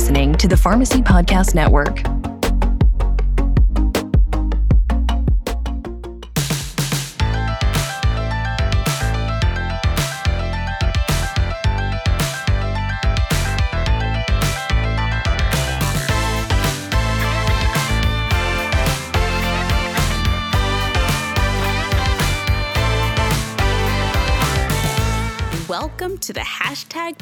listening to the Pharmacy Podcast Network.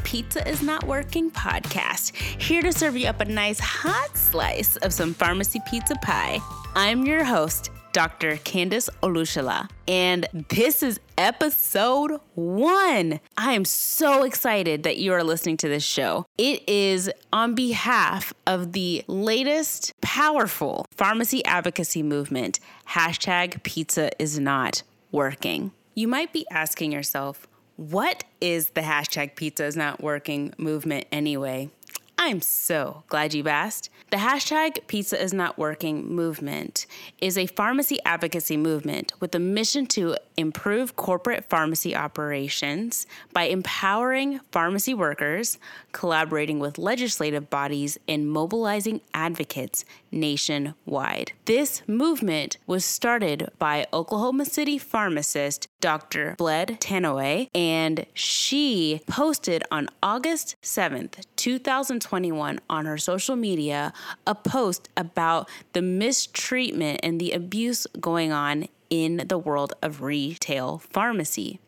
Pizza is Not Working podcast. Here to serve you up a nice hot slice of some pharmacy pizza pie. I'm your host, Dr. Candice Olushala, and this is episode one. I am so excited that you are listening to this show. It is on behalf of the latest powerful pharmacy advocacy movement, hashtag pizza is not working. You might be asking yourself, what is the hashtag pizza is not working movement anyway? I'm so glad you've asked. The hashtag pizza is not working movement is a pharmacy advocacy movement with a mission to improve corporate pharmacy operations by empowering pharmacy workers, collaborating with legislative bodies, and mobilizing advocates nationwide. This movement was started by Oklahoma City pharmacist Dr. Bled Tanoue, and she posted on August 7th, 2021, on her social media a post about the mistreatment and the abuse going on in the world of retail pharmacy.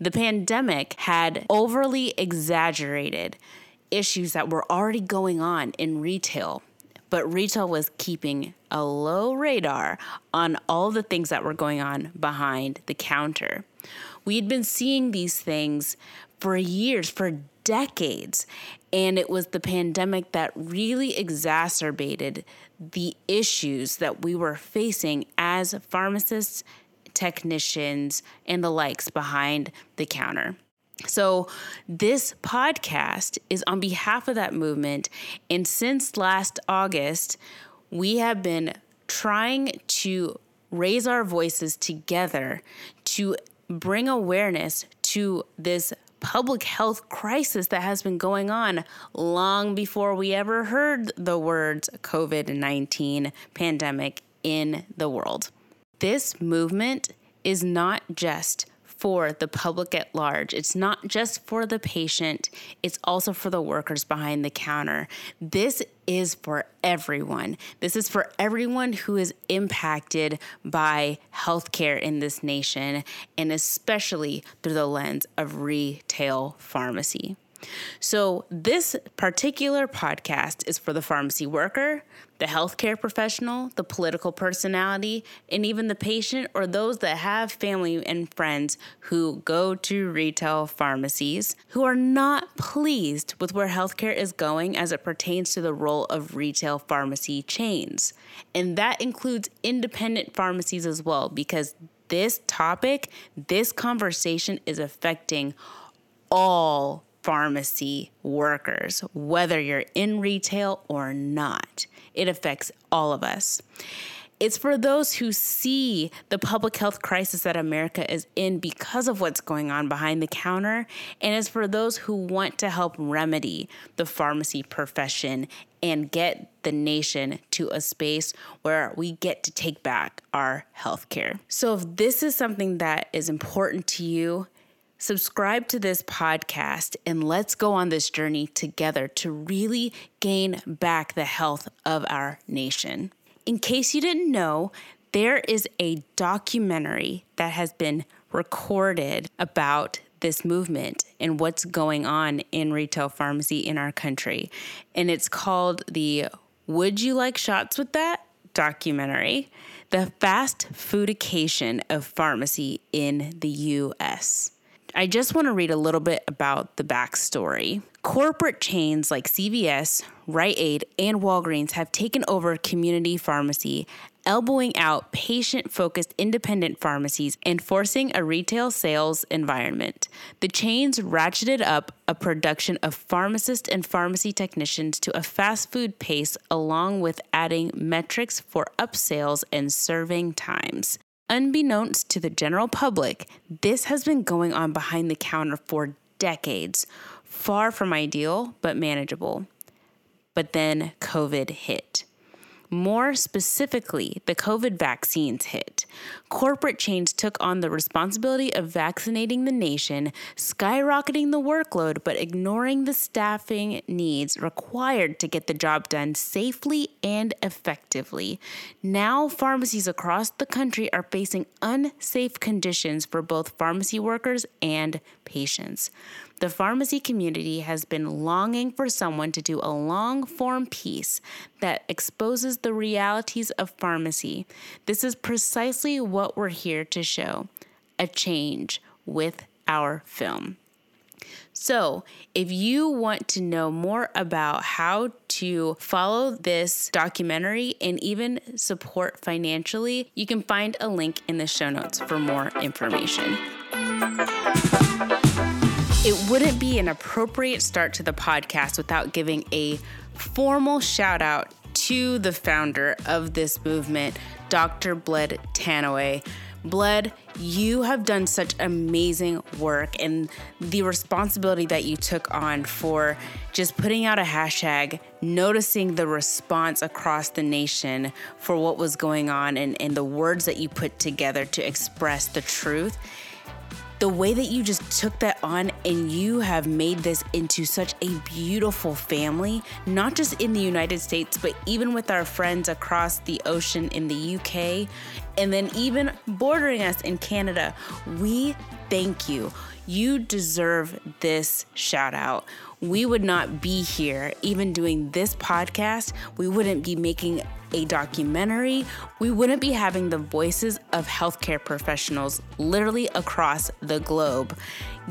The pandemic had overly exaggerated issues that were already going on in retail, but retail was keeping a low radar on all the things that were going on behind the counter. We had been seeing these things for years, for decades, and it was the pandemic that really exacerbated the issues that we were facing as pharmacists, technicians, and the likes behind the counter. So, this podcast is on behalf of that movement. And since last August, we have been trying to raise our voices together to bring awareness to this public health crisis that has been going on long before we ever heard the words COVID 19 pandemic in the world. This movement is not just for the public at large. It's not just for the patient, it's also for the workers behind the counter. This is for everyone. This is for everyone who is impacted by healthcare in this nation, and especially through the lens of retail pharmacy. So, this particular podcast is for the pharmacy worker, the healthcare professional, the political personality, and even the patient or those that have family and friends who go to retail pharmacies who are not pleased with where healthcare is going as it pertains to the role of retail pharmacy chains. And that includes independent pharmacies as well, because this topic, this conversation is affecting all pharmacy workers, whether you're in retail or not. It affects all of us. It's for those who see the public health crisis that America is in because of what's going on behind the counter. And it's for those who want to help remedy the pharmacy profession and get the nation to a space where we get to take back our health care. So, if this is something that is important to you, subscribe to this podcast and let's go on this journey together to really gain back the health of our nation. In case you didn't know, there is a documentary that has been recorded about this movement and what's going on in retail pharmacy in our country. And it's called the Would You Like Shots with That documentary, The Fast Foodication of Pharmacy in the US. I just want to read a little bit about the backstory. Corporate chains like CVS, Rite Aid, and Walgreens have taken over community pharmacy, elbowing out patient focused independent pharmacies and forcing a retail sales environment. The chains ratcheted up a production of pharmacists and pharmacy technicians to a fast food pace, along with adding metrics for upsales and serving times. Unbeknownst to the general public, this has been going on behind the counter for decades, far from ideal, but manageable. but then COVID hit. More specifically, the COVID vaccines hit. Corporate chains took on the responsibility of vaccinating the nation, skyrocketing the workload, but ignoring the staffing needs required to get the job done safely and effectively. Now, pharmacies across the country are facing unsafe conditions for both pharmacy workers and patients. The pharmacy community has been longing for someone to do a long form piece that exposes the realities of pharmacy. This is precisely what we're here to show a change with our film. So, if you want to know more about how to follow this documentary and even support financially, you can find a link in the show notes for more information. It wouldn't be an appropriate start to the podcast without giving a formal shout out to the founder of this movement, Dr. Bled Tanoue. Bled, you have done such amazing work and the responsibility that you took on for just putting out a hashtag, noticing the response across the nation for what was going on and, and the words that you put together to express the truth the way that you just took that on and you have made this into such a beautiful family, not just in the United States, but even with our friends across the ocean in the UK, and then even bordering us in Canada. We thank you. You deserve this shout out we would not be here even doing this podcast. We wouldn't be making a documentary. We wouldn't be having the voices of healthcare professionals literally across the globe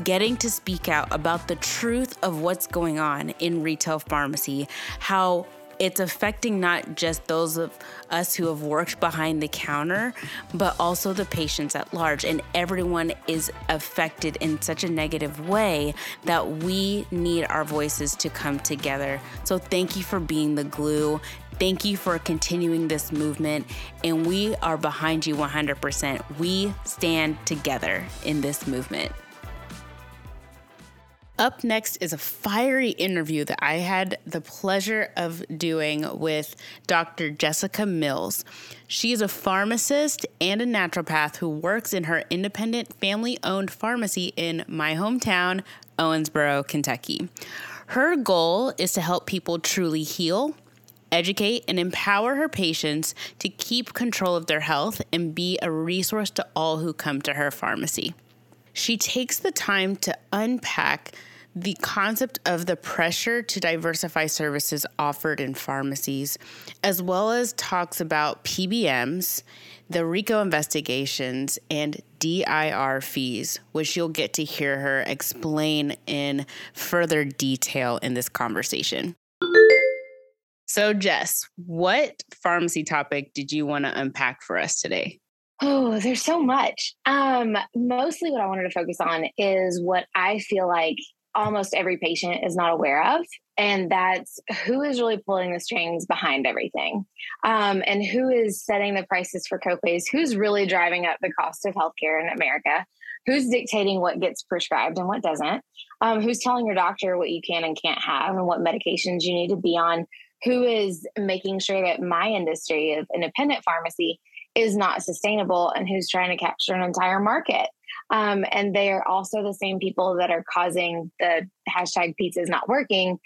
getting to speak out about the truth of what's going on in retail pharmacy, how it's affecting not just those of us who have worked behind the counter, but also the patients at large. And everyone is affected in such a negative way that we need our voices to come together. So thank you for being the glue. Thank you for continuing this movement, and we are behind you 100%. We stand together in this movement. Up next is a fiery interview that I had the pleasure of doing with Dr. Jessica Mills. She is a pharmacist and a naturopath who works in her independent family owned pharmacy in my hometown, Owensboro, Kentucky. Her goal is to help people truly heal, educate, and empower her patients to keep control of their health and be a resource to all who come to her pharmacy. She takes the time to unpack the concept of the pressure to diversify services offered in pharmacies, as well as talks about PBMs, the RICO investigations, and DIR fees, which you'll get to hear her explain in further detail in this conversation. So, Jess, what pharmacy topic did you want to unpack for us today? Oh, there's so much. Um, mostly what I wanted to focus on is what I feel like almost every patient is not aware of. And that's who is really pulling the strings behind everything um, and who is setting the prices for copays, who's really driving up the cost of healthcare in America, who's dictating what gets prescribed and what doesn't, um, who's telling your doctor what you can and can't have and what medications you need to be on, who is making sure that my industry of independent pharmacy is not sustainable and who's trying to capture an entire market. Um, and they are also the same people that are causing the hashtag pizza is not working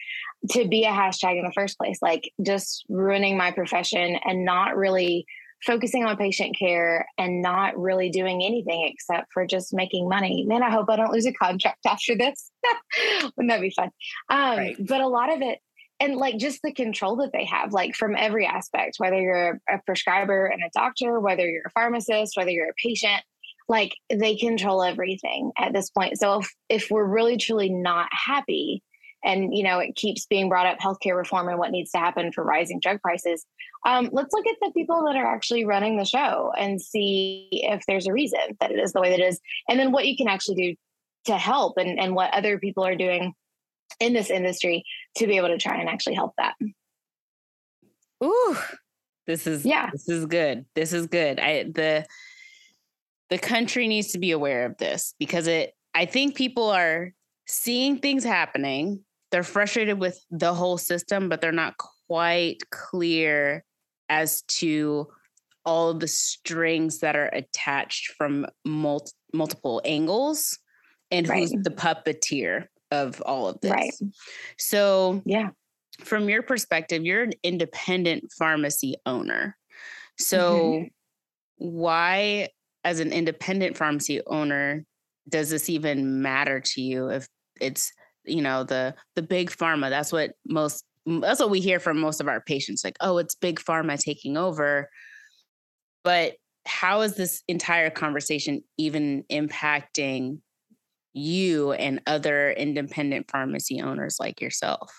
to be a hashtag in the first place, like just ruining my profession and not really focusing on patient care and not really doing anything except for just making money. Man, I hope I don't lose a contract after this. Wouldn't that be fun? Um, right. But a lot of it, and like just the control that they have, like from every aspect, whether you're a prescriber and a doctor, whether you're a pharmacist, whether you're a patient, like they control everything at this point. So if, if we're really truly not happy, and you know it keeps being brought up healthcare reform and what needs to happen for rising drug prices um, let's look at the people that are actually running the show and see if there's a reason that it is the way that it is. And then what you can actually do to help and, and what other people are doing in this industry to be able to try and actually help that. Ooh this is yeah. this is good. This is good. I the the country needs to be aware of this because it I think people are seeing things happening. They're frustrated with the whole system, but they're not quite clear as to all the strings that are attached from mul- multiple angles and right. who's the puppeteer of all of this. Right. So, yeah. From your perspective, you're an independent pharmacy owner. So, mm-hmm. why, as an independent pharmacy owner, does this even matter to you if it's you know the the big pharma? That's what most that's what we hear from most of our patients like oh it's big pharma taking over. But how is this entire conversation even impacting you and other independent pharmacy owners like yourself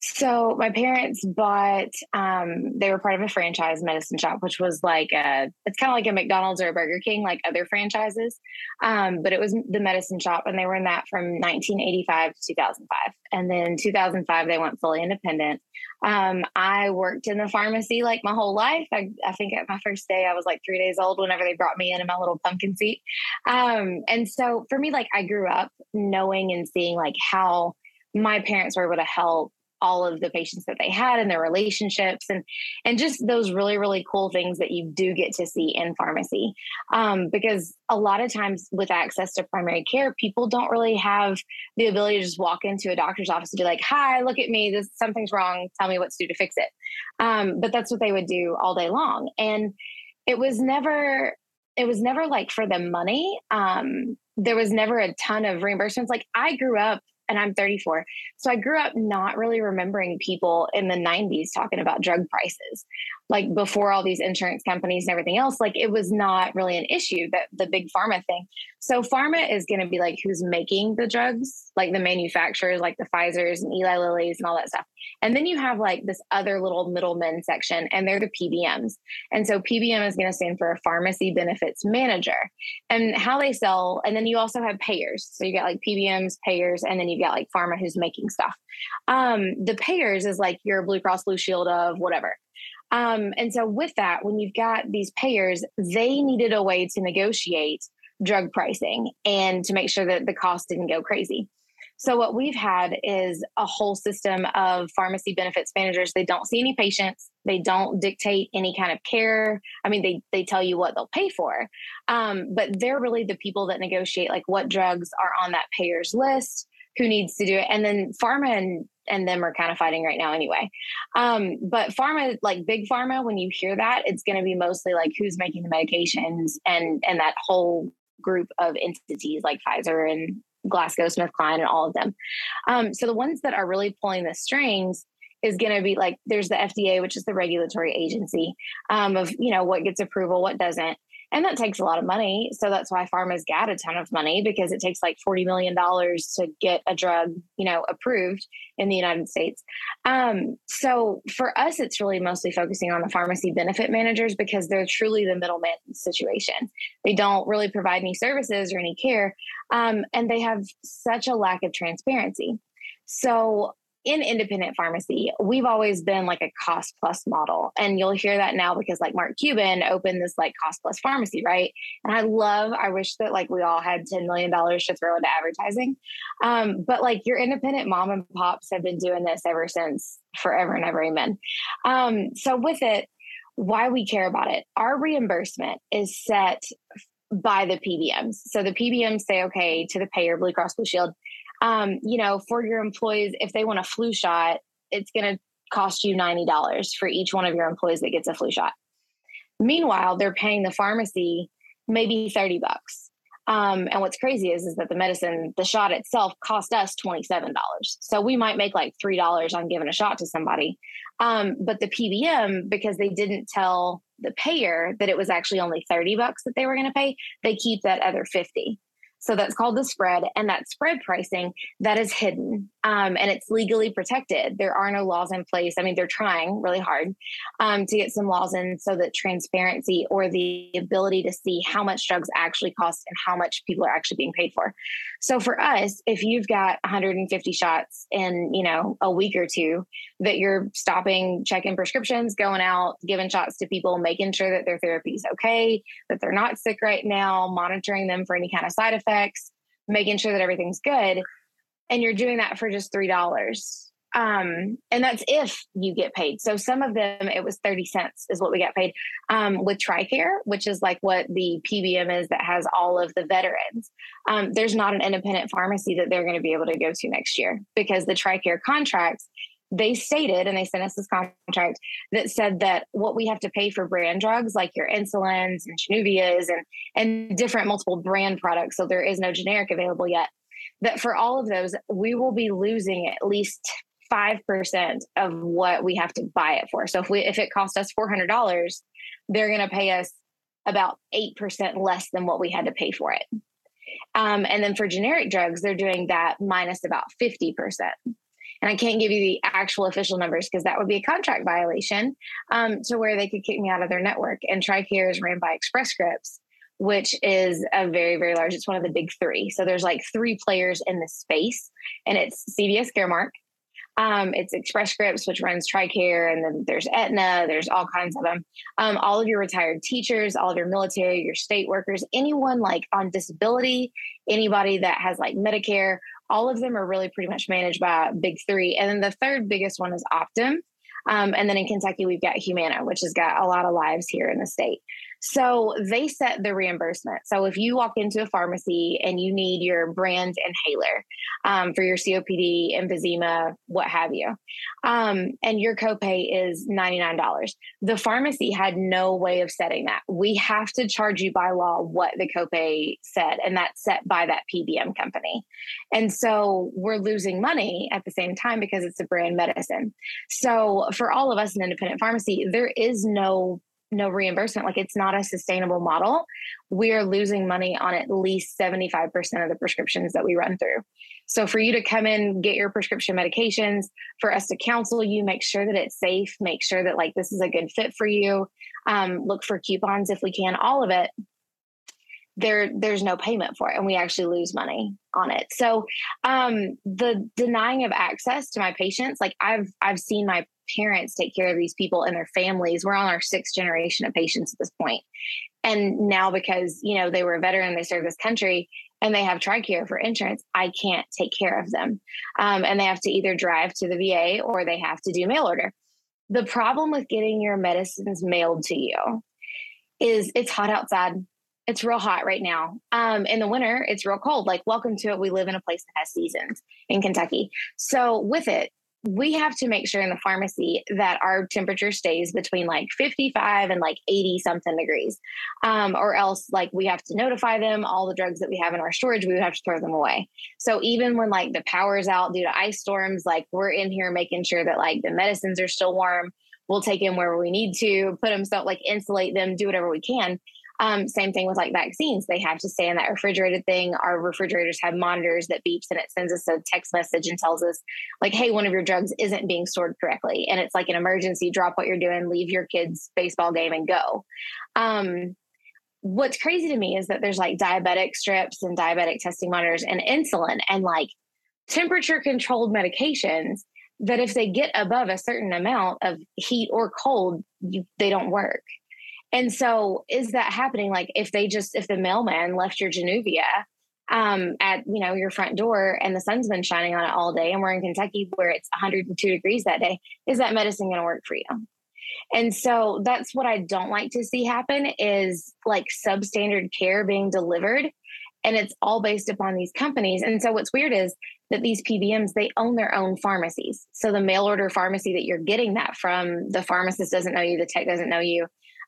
so my parents bought. Um, they were part of a franchise medicine shop, which was like a. It's kind of like a McDonald's or a Burger King, like other franchises. Um, but it was the medicine shop, and they were in that from 1985 to 2005, and then 2005 they went fully independent. Um, I worked in the pharmacy like my whole life. I, I, think at my first day I was like three days old whenever they brought me in in my little pumpkin seat. Um, and so for me, like I grew up knowing and seeing like how my parents were able to help all of the patients that they had and their relationships and and just those really really cool things that you do get to see in pharmacy. Um, because a lot of times with access to primary care people don't really have the ability to just walk into a doctor's office and be like hi look at me. This something's wrong. Tell me what to do to fix it. Um, but that's what they would do all day long. And it was never it was never like for the money. Um, there was never a ton of reimbursements. Like i grew up and I'm 34. So I grew up not really remembering people in the 90s talking about drug prices. Like before all these insurance companies and everything else, like it was not really an issue that the big pharma thing. So pharma is going to be like who's making the drugs, like the manufacturers, like the Pfizer's and Eli Lilly's and all that stuff. And then you have like this other little middlemen section, and they're the PBMs. And so PBM is going to stand for a pharmacy benefits manager. And how they sell, and then you also have payers. So you got like PBMs, payers, and then you've got like pharma who's making stuff. Um, the payers is like your Blue Cross Blue Shield of whatever. Um, and so with that, when you've got these payers, they needed a way to negotiate drug pricing and to make sure that the cost didn't go crazy. So what we've had is a whole system of pharmacy benefits managers. They don't see any patients. They don't dictate any kind of care. I mean, they they tell you what they'll pay for, um, but they're really the people that negotiate like what drugs are on that payer's list, who needs to do it, and then pharma and and them are kind of fighting right now anyway. Um, but pharma, like big pharma, when you hear that, it's going to be mostly like who's making the medications and and that whole group of entities like Pfizer and GlaxoSmithKline and all of them. Um, so the ones that are really pulling the strings is going to be like there's the FDA, which is the regulatory agency um, of you know what gets approval, what doesn't, and that takes a lot of money. So that's why pharma's got a ton of money because it takes like forty million dollars to get a drug you know approved in the United States. Um, so for us, it's really mostly focusing on the pharmacy benefit managers because they're truly the middleman situation. They don't really provide any services or any care, um, and they have such a lack of transparency. So in independent pharmacy, we've always been like a cost plus model. And you'll hear that now because like Mark Cuban opened this like cost plus pharmacy, right? And I love, I wish that like we all had $10 million to throw into advertising. Um, but like your independent mom and pops have been doing this ever since forever and ever, amen. Um, so with it, why we care about it, our reimbursement is set by the PBMs. So the PBMs say, okay, to the payer, Blue Cross Blue Shield, um, you know, for your employees, if they want a flu shot, it's going to cost you $90 for each one of your employees that gets a flu shot. Meanwhile, they're paying the pharmacy maybe 30 bucks. Um, and what's crazy is, is that the medicine, the shot itself cost us $27. So we might make like $3 on giving a shot to somebody. Um, but the PBM, because they didn't tell the payer that it was actually only 30 bucks that they were going to pay, they keep that other 50. So that's called the spread. And that spread pricing that is hidden um, and it's legally protected. There are no laws in place. I mean, they're trying really hard um, to get some laws in so that transparency or the ability to see how much drugs actually cost and how much people are actually being paid for. So for us, if you've got 150 shots in, you know, a week or two that you're stopping, checking prescriptions, going out, giving shots to people, making sure that their therapy is okay, that they're not sick right now, monitoring them for any kind of side effects, making sure that everything's good and you're doing that for just three dollars um, and that's if you get paid. So some of them, it was 30 cents is what we got paid um, with TRICARE, which is like what the PBM is that has all of the veterans. Um, there's not an independent pharmacy that they're going to be able to go to next year because the TRICARE contracts they stated and they sent us this contract that said that what we have to pay for brand drugs like your insulins and Januvias and and different multiple brand products so there is no generic available yet that for all of those we will be losing at least 5% of what we have to buy it for. So if we if it cost us $400 they're going to pay us about 8% less than what we had to pay for it. Um, and then for generic drugs they're doing that minus about 50% and I can't give you the actual official numbers because that would be a contract violation um, to where they could kick me out of their network. And TRICARE is ran by Express Scripts, which is a very, very large, it's one of the big three. So there's like three players in the space, and it's CVS Caremark. Um, it's Express Scripts, which runs TRICARE, and then there's Aetna, there's all kinds of them. Um, all of your retired teachers, all of your military, your state workers, anyone like on disability, anybody that has like Medicare, all of them are really pretty much managed by big three. And then the third biggest one is Optum. Um, and then in Kentucky, we've got Humana, which has got a lot of lives here in the state. So they set the reimbursement. So if you walk into a pharmacy and you need your brand inhaler um, for your COPD, emphysema, what have you, um, and your copay is $99, the pharmacy had no way of setting that. We have to charge you by law what the copay said, and that's set by that PBM company. And so we're losing money at the same time because it's a brand medicine. So for all of us in independent pharmacy, there is no no reimbursement like it's not a sustainable model we're losing money on at least 75% of the prescriptions that we run through. So for you to come in get your prescription medications for us to counsel you make sure that it's safe make sure that like this is a good fit for you um, look for coupons if we can all of it there there's no payment for it and we actually lose money on it. So um, the denying of access to my patients like i've i've seen my parents take care of these people and their families. We're on our sixth generation of patients at this point. And now because, you know, they were a veteran, they served this country and they have TRICARE for insurance, I can't take care of them. Um, and they have to either drive to the VA or they have to do mail order. The problem with getting your medicines mailed to you is it's hot outside. It's real hot right now. Um, in the winter, it's real cold. Like, welcome to it. We live in a place that has seasons in Kentucky. So, with it, we have to make sure in the pharmacy that our temperature stays between like 55 and like 80 something degrees um, or else like we have to notify them all the drugs that we have in our storage we would have to throw them away. So even when like the power's out due to ice storms like we're in here making sure that like the medicines are still warm. We'll take them where we need to put them so like insulate them do whatever we can um, same thing with like vaccines. They have to stay in that refrigerated thing. Our refrigerators have monitors that beeps and it sends us a text message and tells us, like, hey, one of your drugs isn't being stored correctly. And it's like an emergency, drop what you're doing, leave your kids' baseball game and go. Um, what's crazy to me is that there's like diabetic strips and diabetic testing monitors and insulin and like temperature controlled medications that if they get above a certain amount of heat or cold, you, they don't work. And so is that happening? Like if they just, if the mailman left your Januvia um, at, you know, your front door and the sun's been shining on it all day and we're in Kentucky where it's 102 degrees that day, is that medicine to work for you? And so that's what I don't like to see happen is like substandard care being delivered and it's all based upon these companies. And so what's weird is that these PBMs they own their own pharmacies. So the mail order pharmacy that you're getting that from, the pharmacist doesn't know you, the tech doesn't know you.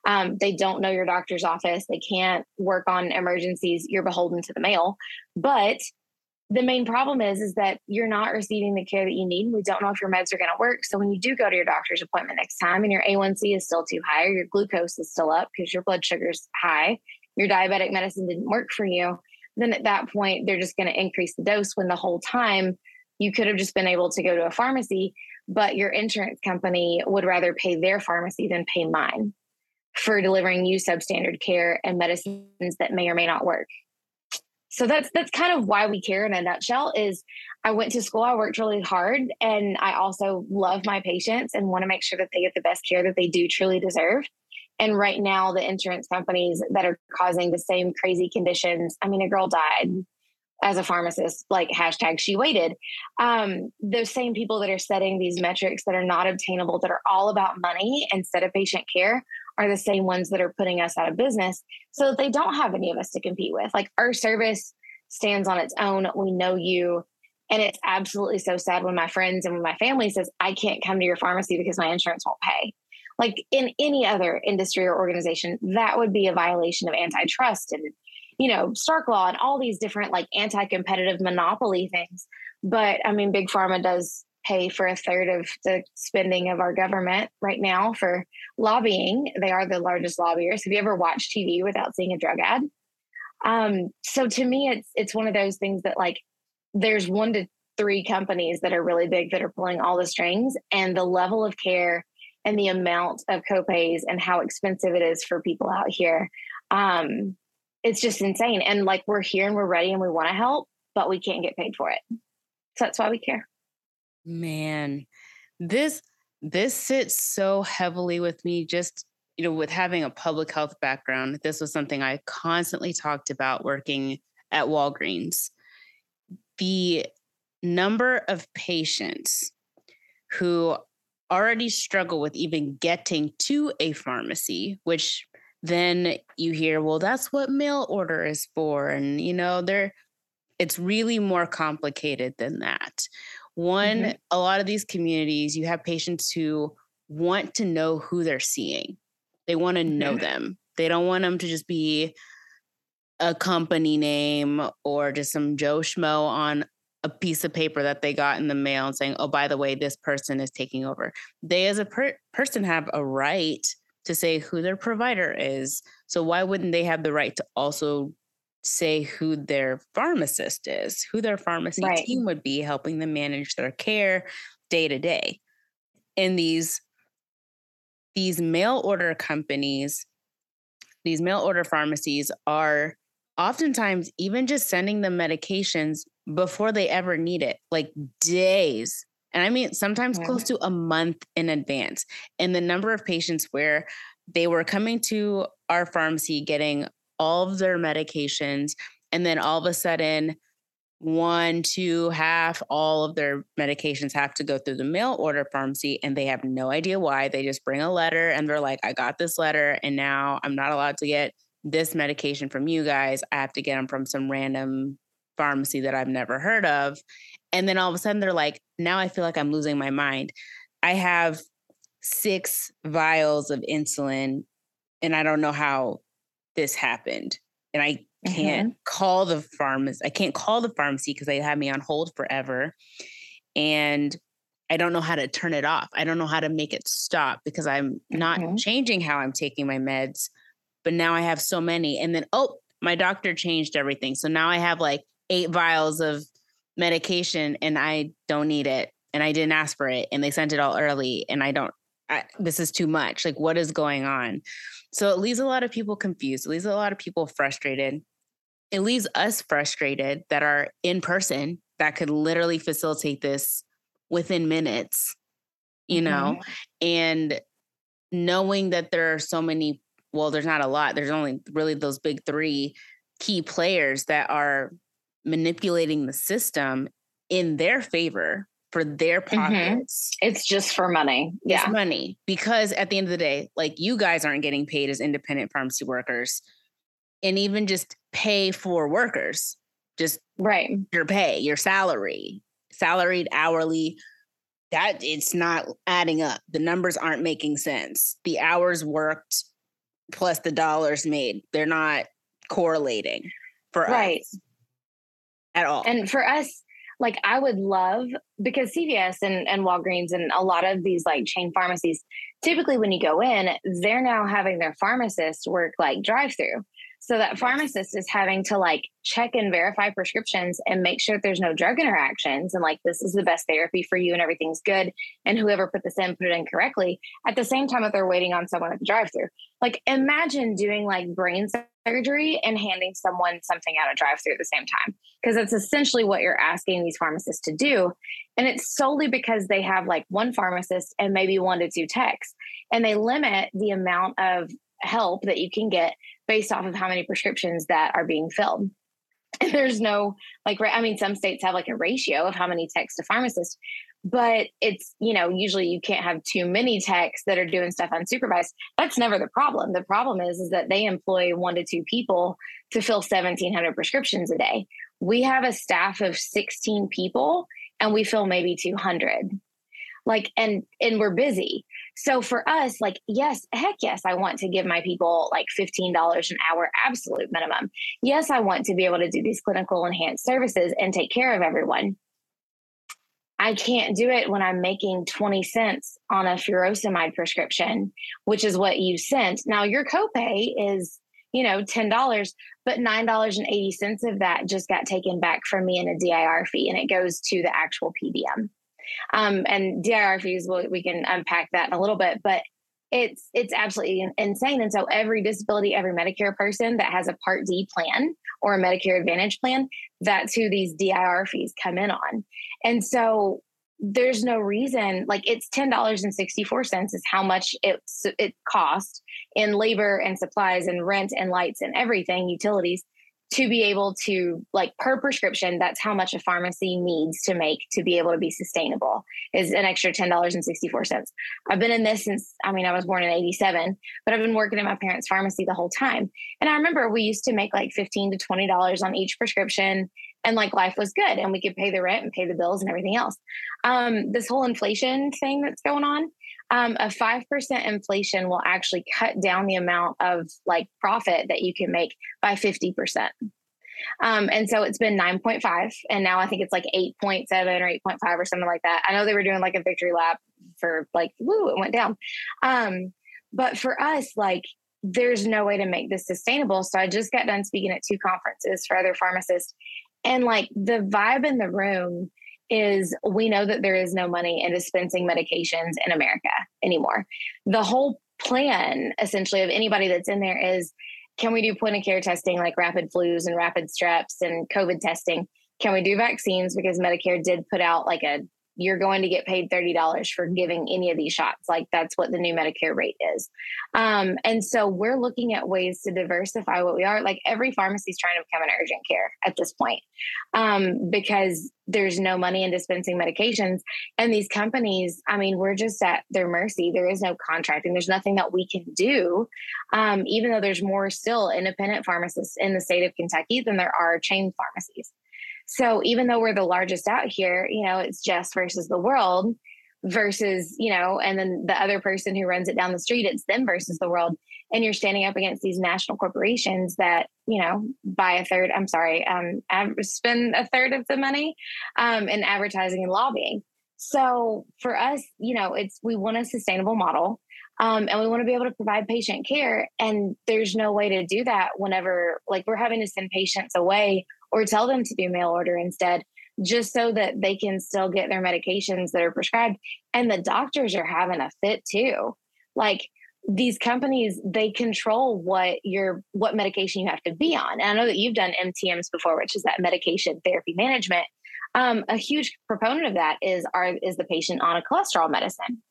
Um, they don't know your doctor's office. They can't work on emergencies. You're beholden to the mail. But the main problem is is that you're not receiving the care that you need. We don't know if your meds are going to work. So when you do go to your doctor's appointment next time and your A1C is still too high or your glucose is still up because your blood sugar is high, your diabetic medicine didn't work for you, then at that point they're just going to increase the dose when the whole time you could have just been able to go to a pharmacy, but your insurance company would rather pay their pharmacy than pay mine for delivering you substandard care and medicines that may or may not work. So that's that's kind of why we care in a nutshell is I went to school, I worked really hard, and I also love my patients and want to make sure that they get the best care that they do truly deserve. And right now, the insurance companies that are causing the same crazy conditions. I mean, a girl died as a pharmacist, like hashtag she waited. Um, those same people that are setting these metrics that are not obtainable, that are all about money instead of patient care, are the same ones that are putting us out of business. So that they don't have any of us to compete with. Like our service stands on its own. We know you. And it's absolutely so sad when my friends and when my family says, I can't come to your pharmacy because my insurance won't pay. Like in any other industry or organization, that would be a violation of antitrust and you know, Stark Law and all these different like anti competitive monopoly things. But I mean, Big Pharma does pay for a third of the spending of our government right now for lobbying. They are the largest lobbyists. Have you ever watched TV without seeing a drug ad? Um, so to me, it's it's one of those things that like there's one to three companies that are really big that are pulling all the strings, and the level of care and the amount of copays and how expensive it is for people out here um, it's just insane. And like we're here and we're ready and we want to help, but we can't get paid for it. So that's why we care. Man, this this sits so heavily with me just you know with having a public health background this was something i constantly talked about working at walgreens the number of patients who already struggle with even getting to a pharmacy which then you hear, well, that's what mail order is for. And, you know, they're, it's really more complicated than that. One, mm-hmm. a lot of these communities, you have patients who want to know who they're seeing, they want to know mm-hmm. them. They don't want them to just be a company name or just some Joe Schmo on a piece of paper that they got in the mail and saying, oh, by the way, this person is taking over. They, as a per- person, have a right to say who their provider is. So why wouldn't they have the right to also say who their pharmacist is, who their pharmacy right. team would be helping them manage their care day to day? And these these mail order companies, these mail order pharmacies are oftentimes even just sending them medications before they ever need it, like days and I mean sometimes yeah. close to a month in advance. And the number of patients where they were coming to our pharmacy getting all of their medications, and then all of a sudden, one, two, half, all of their medications have to go through the mail order pharmacy, and they have no idea why. They just bring a letter and they're like, I got this letter, and now I'm not allowed to get this medication from you guys. I have to get them from some random pharmacy that I've never heard of. And then all of a sudden they're like, now I feel like I'm losing my mind. I have six vials of insulin and I don't know how this happened. And I can't mm-hmm. call the pharmacy. I can't call the pharmacy because they had me on hold forever. And I don't know how to turn it off. I don't know how to make it stop because I'm not mm-hmm. changing how I'm taking my meds. But now I have so many. And then, oh, my doctor changed everything. So now I have like eight vials of medication and I don't need it and I didn't ask for it and they sent it all early and I don't I, this is too much like what is going on so it leaves a lot of people confused it leaves a lot of people frustrated it leaves us frustrated that are in person that could literally facilitate this within minutes you know mm-hmm. and knowing that there are so many well there's not a lot there's only really those big 3 key players that are manipulating the system in their favor for their mm-hmm. pockets. Mm-hmm. It's just for money. Yeah. It's money. Because at the end of the day, like you guys aren't getting paid as independent pharmacy workers and even just pay for workers. Just right. Your pay, your salary, salaried hourly. That it's not adding up. The numbers aren't making sense. The hours worked plus the dollars made, they're not correlating for right. us at all. And for us, like I would love because CVS and, and Walgreens and a lot of these like chain pharmacies, typically when you go in, they're now having their pharmacists work like drive through. So that pharmacist is having to like check and verify prescriptions and make sure that there's no drug interactions and like this is the best therapy for you and everything's good. And whoever put this in put it in correctly at the same time that they're waiting on someone at the drive through. Like imagine doing like brain surgery and handing someone something out of drive through at the same time because it's essentially what you're asking these pharmacists to do. And it's solely because they have like one pharmacist and maybe one to two techs and they limit the amount of help that you can get based off of how many prescriptions that are being filled. And there's no like, I mean, some states have like a ratio of how many techs to pharmacists, but it's, you know, usually you can't have too many techs that are doing stuff unsupervised. That's never the problem. The problem is, is that they employ one to two people to fill 1700 prescriptions a day. We have a staff of 16 people and we fill maybe 200 like and and we're busy so for us like yes heck yes i want to give my people like $15 an hour absolute minimum yes i want to be able to do these clinical enhanced services and take care of everyone I can't do it when I'm making 20 cents on a furosemide prescription, which is what you sent. Now your copay is, you know, $10, but $9.80 of that just got taken back from me in a DIR fee and it goes to the actual PBM. Um, and DIR fees, we'll, we can unpack that in a little bit, but it's it's absolutely insane. And so every disability, every Medicare person that has a Part D plan or a Medicare Advantage plan, that's who these DIR fees come in on. And so there's no reason like it's ten dollars and sixty four cents is how much it it costs in labor and supplies and rent and lights and everything utilities to be able to like per prescription that's how much a pharmacy needs to make to be able to be sustainable is an extra $10.64 i've been in this since i mean i was born in 87 but i've been working in my parents pharmacy the whole time. And i remember we used to make like 15 to 20 dollars on each prescription and like life was good and we could pay the rent and pay the bills and everything else. Um, this whole inflation thing that's going on um, a 5% inflation will actually cut down the amount of like profit that you can make by 50%. Um, and so it's been 9.5 and now I think it's like 8.7 or 8.5 or something like that. I know they were doing like a victory lap for like, woo, it went down. Um, but for us, like, there's no way to make this sustainable. So I just got done speaking at two conferences for other pharmacists. And like the vibe in the room is we know that there is no money in dispensing medications in America anymore. The whole plan, essentially, of anybody that's in there is can we do point of care testing like rapid flus and rapid streps and COVID testing? Can we do vaccines? Because Medicare did put out like a you're going to get paid $30 for giving any of these shots. Like that's what the new Medicare rate is. Um, and so we're looking at ways to diversify what we are. Like every pharmacy is trying to become an urgent care at this point um, because there's no money in dispensing medications. And these companies, I mean, we're just at their mercy. There is no contracting, there's nothing that we can do, um, even though there's more still independent pharmacists in the state of Kentucky than there are chain pharmacies. So even though we're the largest out here, you know, it's Jess versus the world versus, you know, and then the other person who runs it down the street, it's them versus the world. And you're standing up against these national corporations that, you know, buy a third, I'm sorry, um, spend a third of the money um, in advertising and lobbying. So for us, you know, it's we want a sustainable model. Um, and we want to be able to provide patient care. And there's no way to do that whenever, like, we're having to send patients away or tell them to do mail order instead, just so that they can still get their medications that are prescribed. And the doctors are having a fit too. Like these companies, they control what your what medication you have to be on. And I know that you've done MTMs before, which is that medication therapy management. Um, a huge proponent of that is are is the patient on a cholesterol medicine.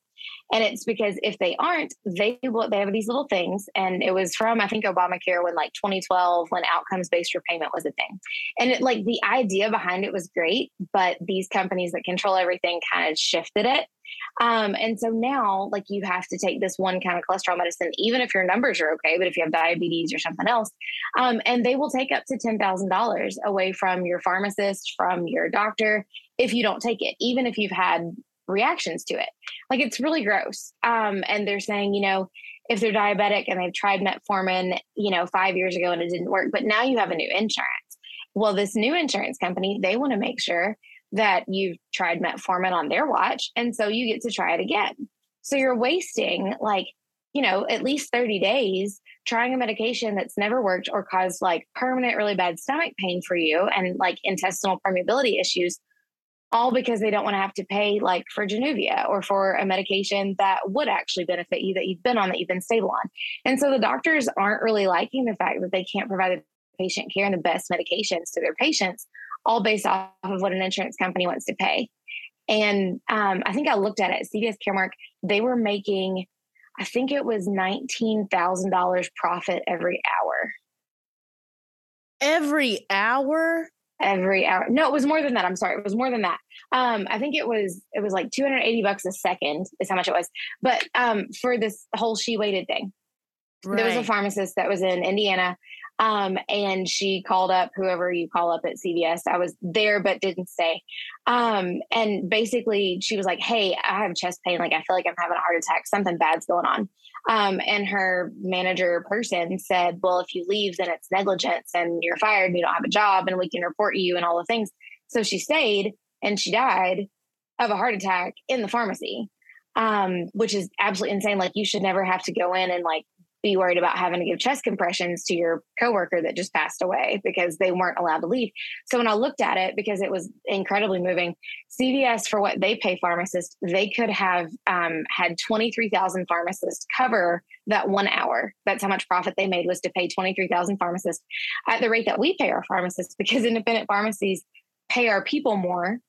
And it's because if they aren't, they will, they have these little things. And it was from, I think, Obamacare when like 2012, when outcomes based repayment was a thing. And it, like the idea behind it was great, but these companies that control everything kind of shifted it. Um, and so now, like, you have to take this one kind of cholesterol medicine, even if your numbers are okay, but if you have diabetes or something else, um, and they will take up to $10,000 away from your pharmacist, from your doctor, if you don't take it, even if you've had reactions to it. Like it's really gross. Um, and they're saying, you know, if they're diabetic and they've tried metformin, you know, five years ago and it didn't work, but now you have a new insurance. Well, this new insurance company, they want to make sure that you've tried metformin on their watch. And so you get to try it again. So you're wasting like, you know, at least 30 days trying a medication that's never worked or caused like permanent, really bad stomach pain for you and like intestinal permeability issues all because they don't want to have to pay like for Januvia or for a medication that would actually benefit you that you've been on, that you've been stable on. And so the doctors aren't really liking the fact that they can't provide the patient care and the best medications to their patients, all based off of what an insurance company wants to pay. And um, I think I looked at it, CVS Caremark, they were making, I think it was $19,000 profit every hour every hour every hour no it was more than that i'm sorry it was more than that um i think it was it was like 280 bucks a second is how much it was but um for this whole she waited thing right. there was a pharmacist that was in indiana um, and she called up whoever you call up at CVS. I was there, but didn't stay. Um, and basically, she was like, Hey, I have chest pain. Like, I feel like I'm having a heart attack. Something bad's going on. Um, and her manager person said, Well, if you leave, then it's negligence and you're fired and you don't have a job and we can report you and all the things. So she stayed and she died of a heart attack in the pharmacy. Um, which is absolutely insane. Like you should never have to go in and like be worried about having to give chest compressions to your coworker that just passed away because they weren't allowed to leave. So when I looked at it, because it was incredibly moving, CVS for what they pay pharmacists, they could have um, had 23,000 pharmacists cover that one hour. That's how much profit they made was to pay 23,000 pharmacists at the rate that we pay our pharmacists because independent pharmacies pay our people more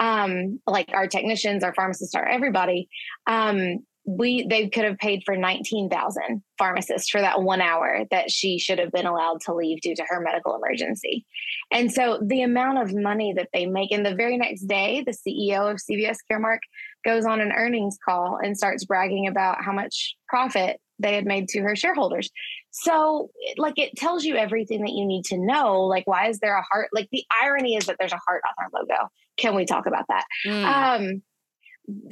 um, like our technicians, our pharmacists, our everybody. Um, we they could have paid for 19,000 pharmacists for that 1 hour that she should have been allowed to leave due to her medical emergency. And so the amount of money that they make and the very next day the CEO of CVS Caremark goes on an earnings call and starts bragging about how much profit they had made to her shareholders. So like it tells you everything that you need to know like why is there a heart like the irony is that there's a heart on our logo. Can we talk about that? Mm. Um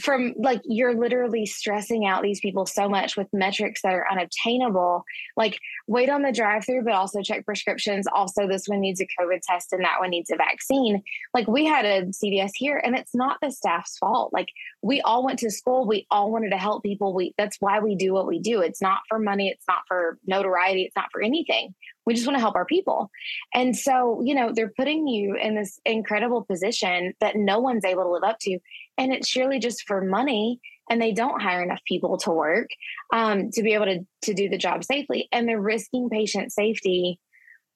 from like you're literally stressing out these people so much with metrics that are unobtainable. Like wait on the drive through but also check prescriptions. Also this one needs a covid test and that one needs a vaccine. Like we had a cvs here and it's not the staff's fault. Like we all went to school. We all wanted to help people. We that's why we do what we do. It's not for money. It's not for notoriety. It's not for anything we just want to help our people. And so you know they're putting you in this incredible position that no one's able to live up to and it's surely just for money and they don't hire enough people to work um, to be able to, to do the job safely. And they're risking patient safety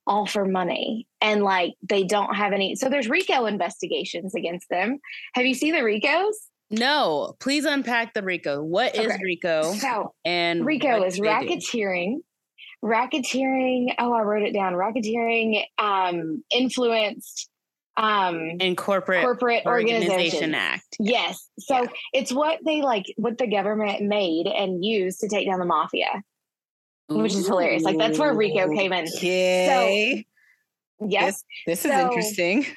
all for money. And like they don't have any so there's rico investigations against them. Have you seen the ricos? No. Please unpack the rico. What is okay. rico so and rico is racketeering racketeering oh i wrote it down racketeering um influenced um and corporate corporate organization, organization act yes. So yeah. it's what they like what the government made and used to take down the mafia Ooh. which is hilarious. Like that's where rico came in. Okay. So yes this, this is interesting.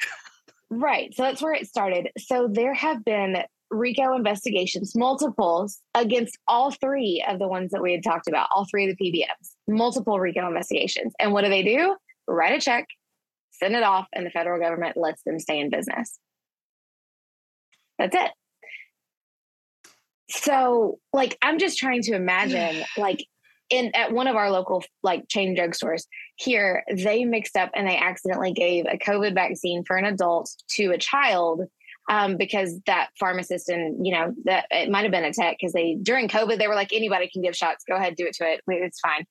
Right. So that's where it started. So there have been rico investigations multiples against all three of the ones that we had talked about all three of the pbms multiple rico investigations and what do they do write a check send it off, and the federal government lets them stay in business. That's it. So, like, I'm just trying to imagine, like, in at one of our local like chain drugstores here, they mixed up and they accidentally gave a COVID vaccine for an adult to a child um, because that pharmacist and you know that it might have been a tech because they during COVID they were like anybody can give shots, go ahead, do it to it, it's fine.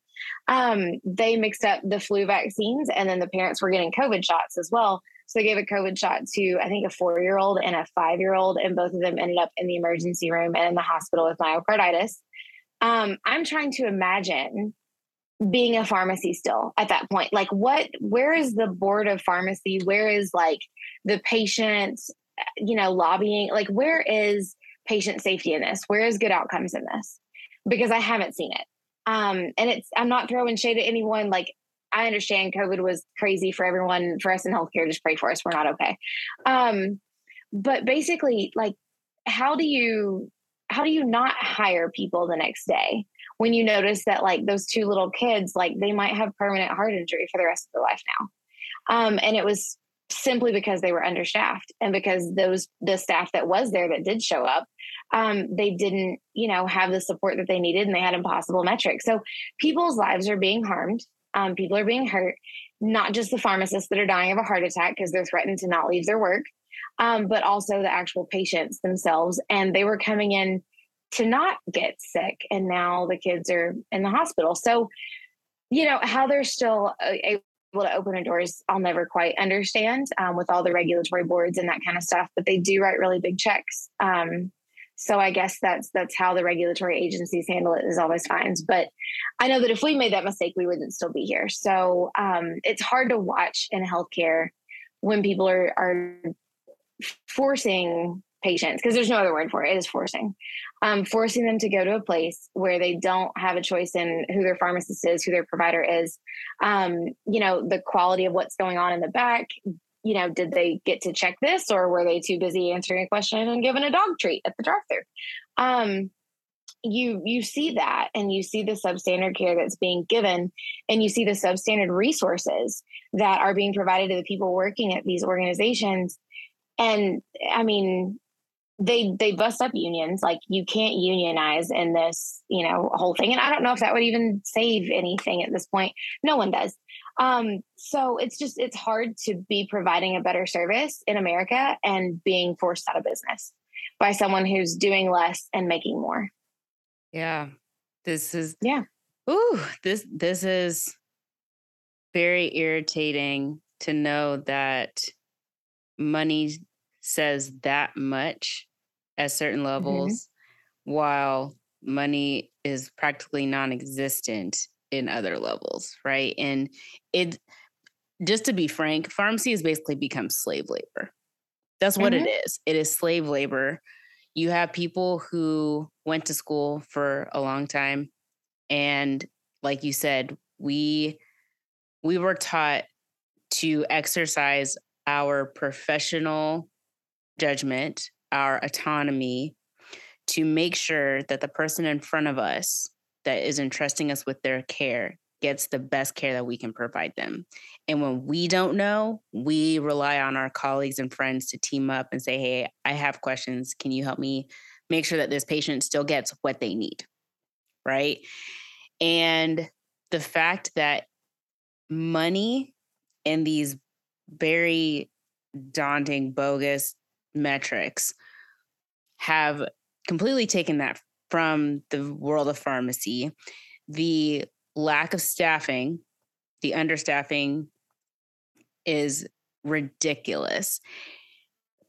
Um, they mixed up the flu vaccines and then the parents were getting COVID shots as well. So they gave a COVID shot to I think a four year old and a five year old, and both of them ended up in the emergency room and in the hospital with myocarditis. Um, I'm trying to imagine being a pharmacy still at that point like what where is the board of pharmacy where is like the patient you know, lobbying? Like, where is patient safety in this? Where is good outcomes in this? Because I haven't seen it. Um, and it's, I'm not throwing shade at anyone. Like, I understand COVID was crazy for everyone, for us in healthcare. Just pray for us. We're not okay. Um, but basically, like, how do you, how do you not hire people the next day when you notice that like those two little kids, like they might have permanent heart injury for the rest of their life now? Um, and it was simply because they were understaffed and because those the staff that was there that did show up um, they didn't you know have the support that they needed and they had impossible metrics. So people's lives are being harmed um, people are being hurt not just the pharmacists that are dying of a heart attack because they're threatened to not leave their work um, but also the actual patients themselves. And they were coming in to not get sick and now the kids are in the hospital. So you know how they're still a, able to open doors I'll never quite understand um, with all the regulatory boards and that kind of stuff, but they do write really big checks. Um, So I guess that's that's how the regulatory agencies handle it is always fines. But I know that if we made that mistake, we wouldn't still be here. So um, it's hard to watch in healthcare when people are are forcing patients because there's no other word for it. It is forcing, um, forcing them to go to a place where they don't have a choice in who their pharmacist is, who their provider is. Um, you know, the quality of what's going on in the back. You know, did they get to check this, or were they too busy answering a question and giving a dog treat at the drive-through? Um, you you see that and you see the substandard care that's being given and you see the substandard resources that are being provided to the people working at these organizations and i mean they they bust up unions like you can't unionize in this you know whole thing and i don't know if that would even save anything at this point no one does um so it's just it's hard to be providing a better service in america and being forced out of business by someone who's doing less and making more yeah. This is yeah. Ooh, this this is very irritating to know that money says that much at certain mm-hmm. levels mm-hmm. while money is practically non-existent in other levels, right? And it just to be frank, pharmacy has basically become slave labor. That's what mm-hmm. it is. It is slave labor you have people who went to school for a long time and like you said we we were taught to exercise our professional judgment our autonomy to make sure that the person in front of us that is entrusting us with their care gets the best care that we can provide them. And when we don't know, we rely on our colleagues and friends to team up and say, Hey, I have questions. Can you help me make sure that this patient still gets what they need? Right. And the fact that money and these very daunting, bogus metrics have completely taken that from the world of pharmacy. The lack of staffing, the understaffing is ridiculous.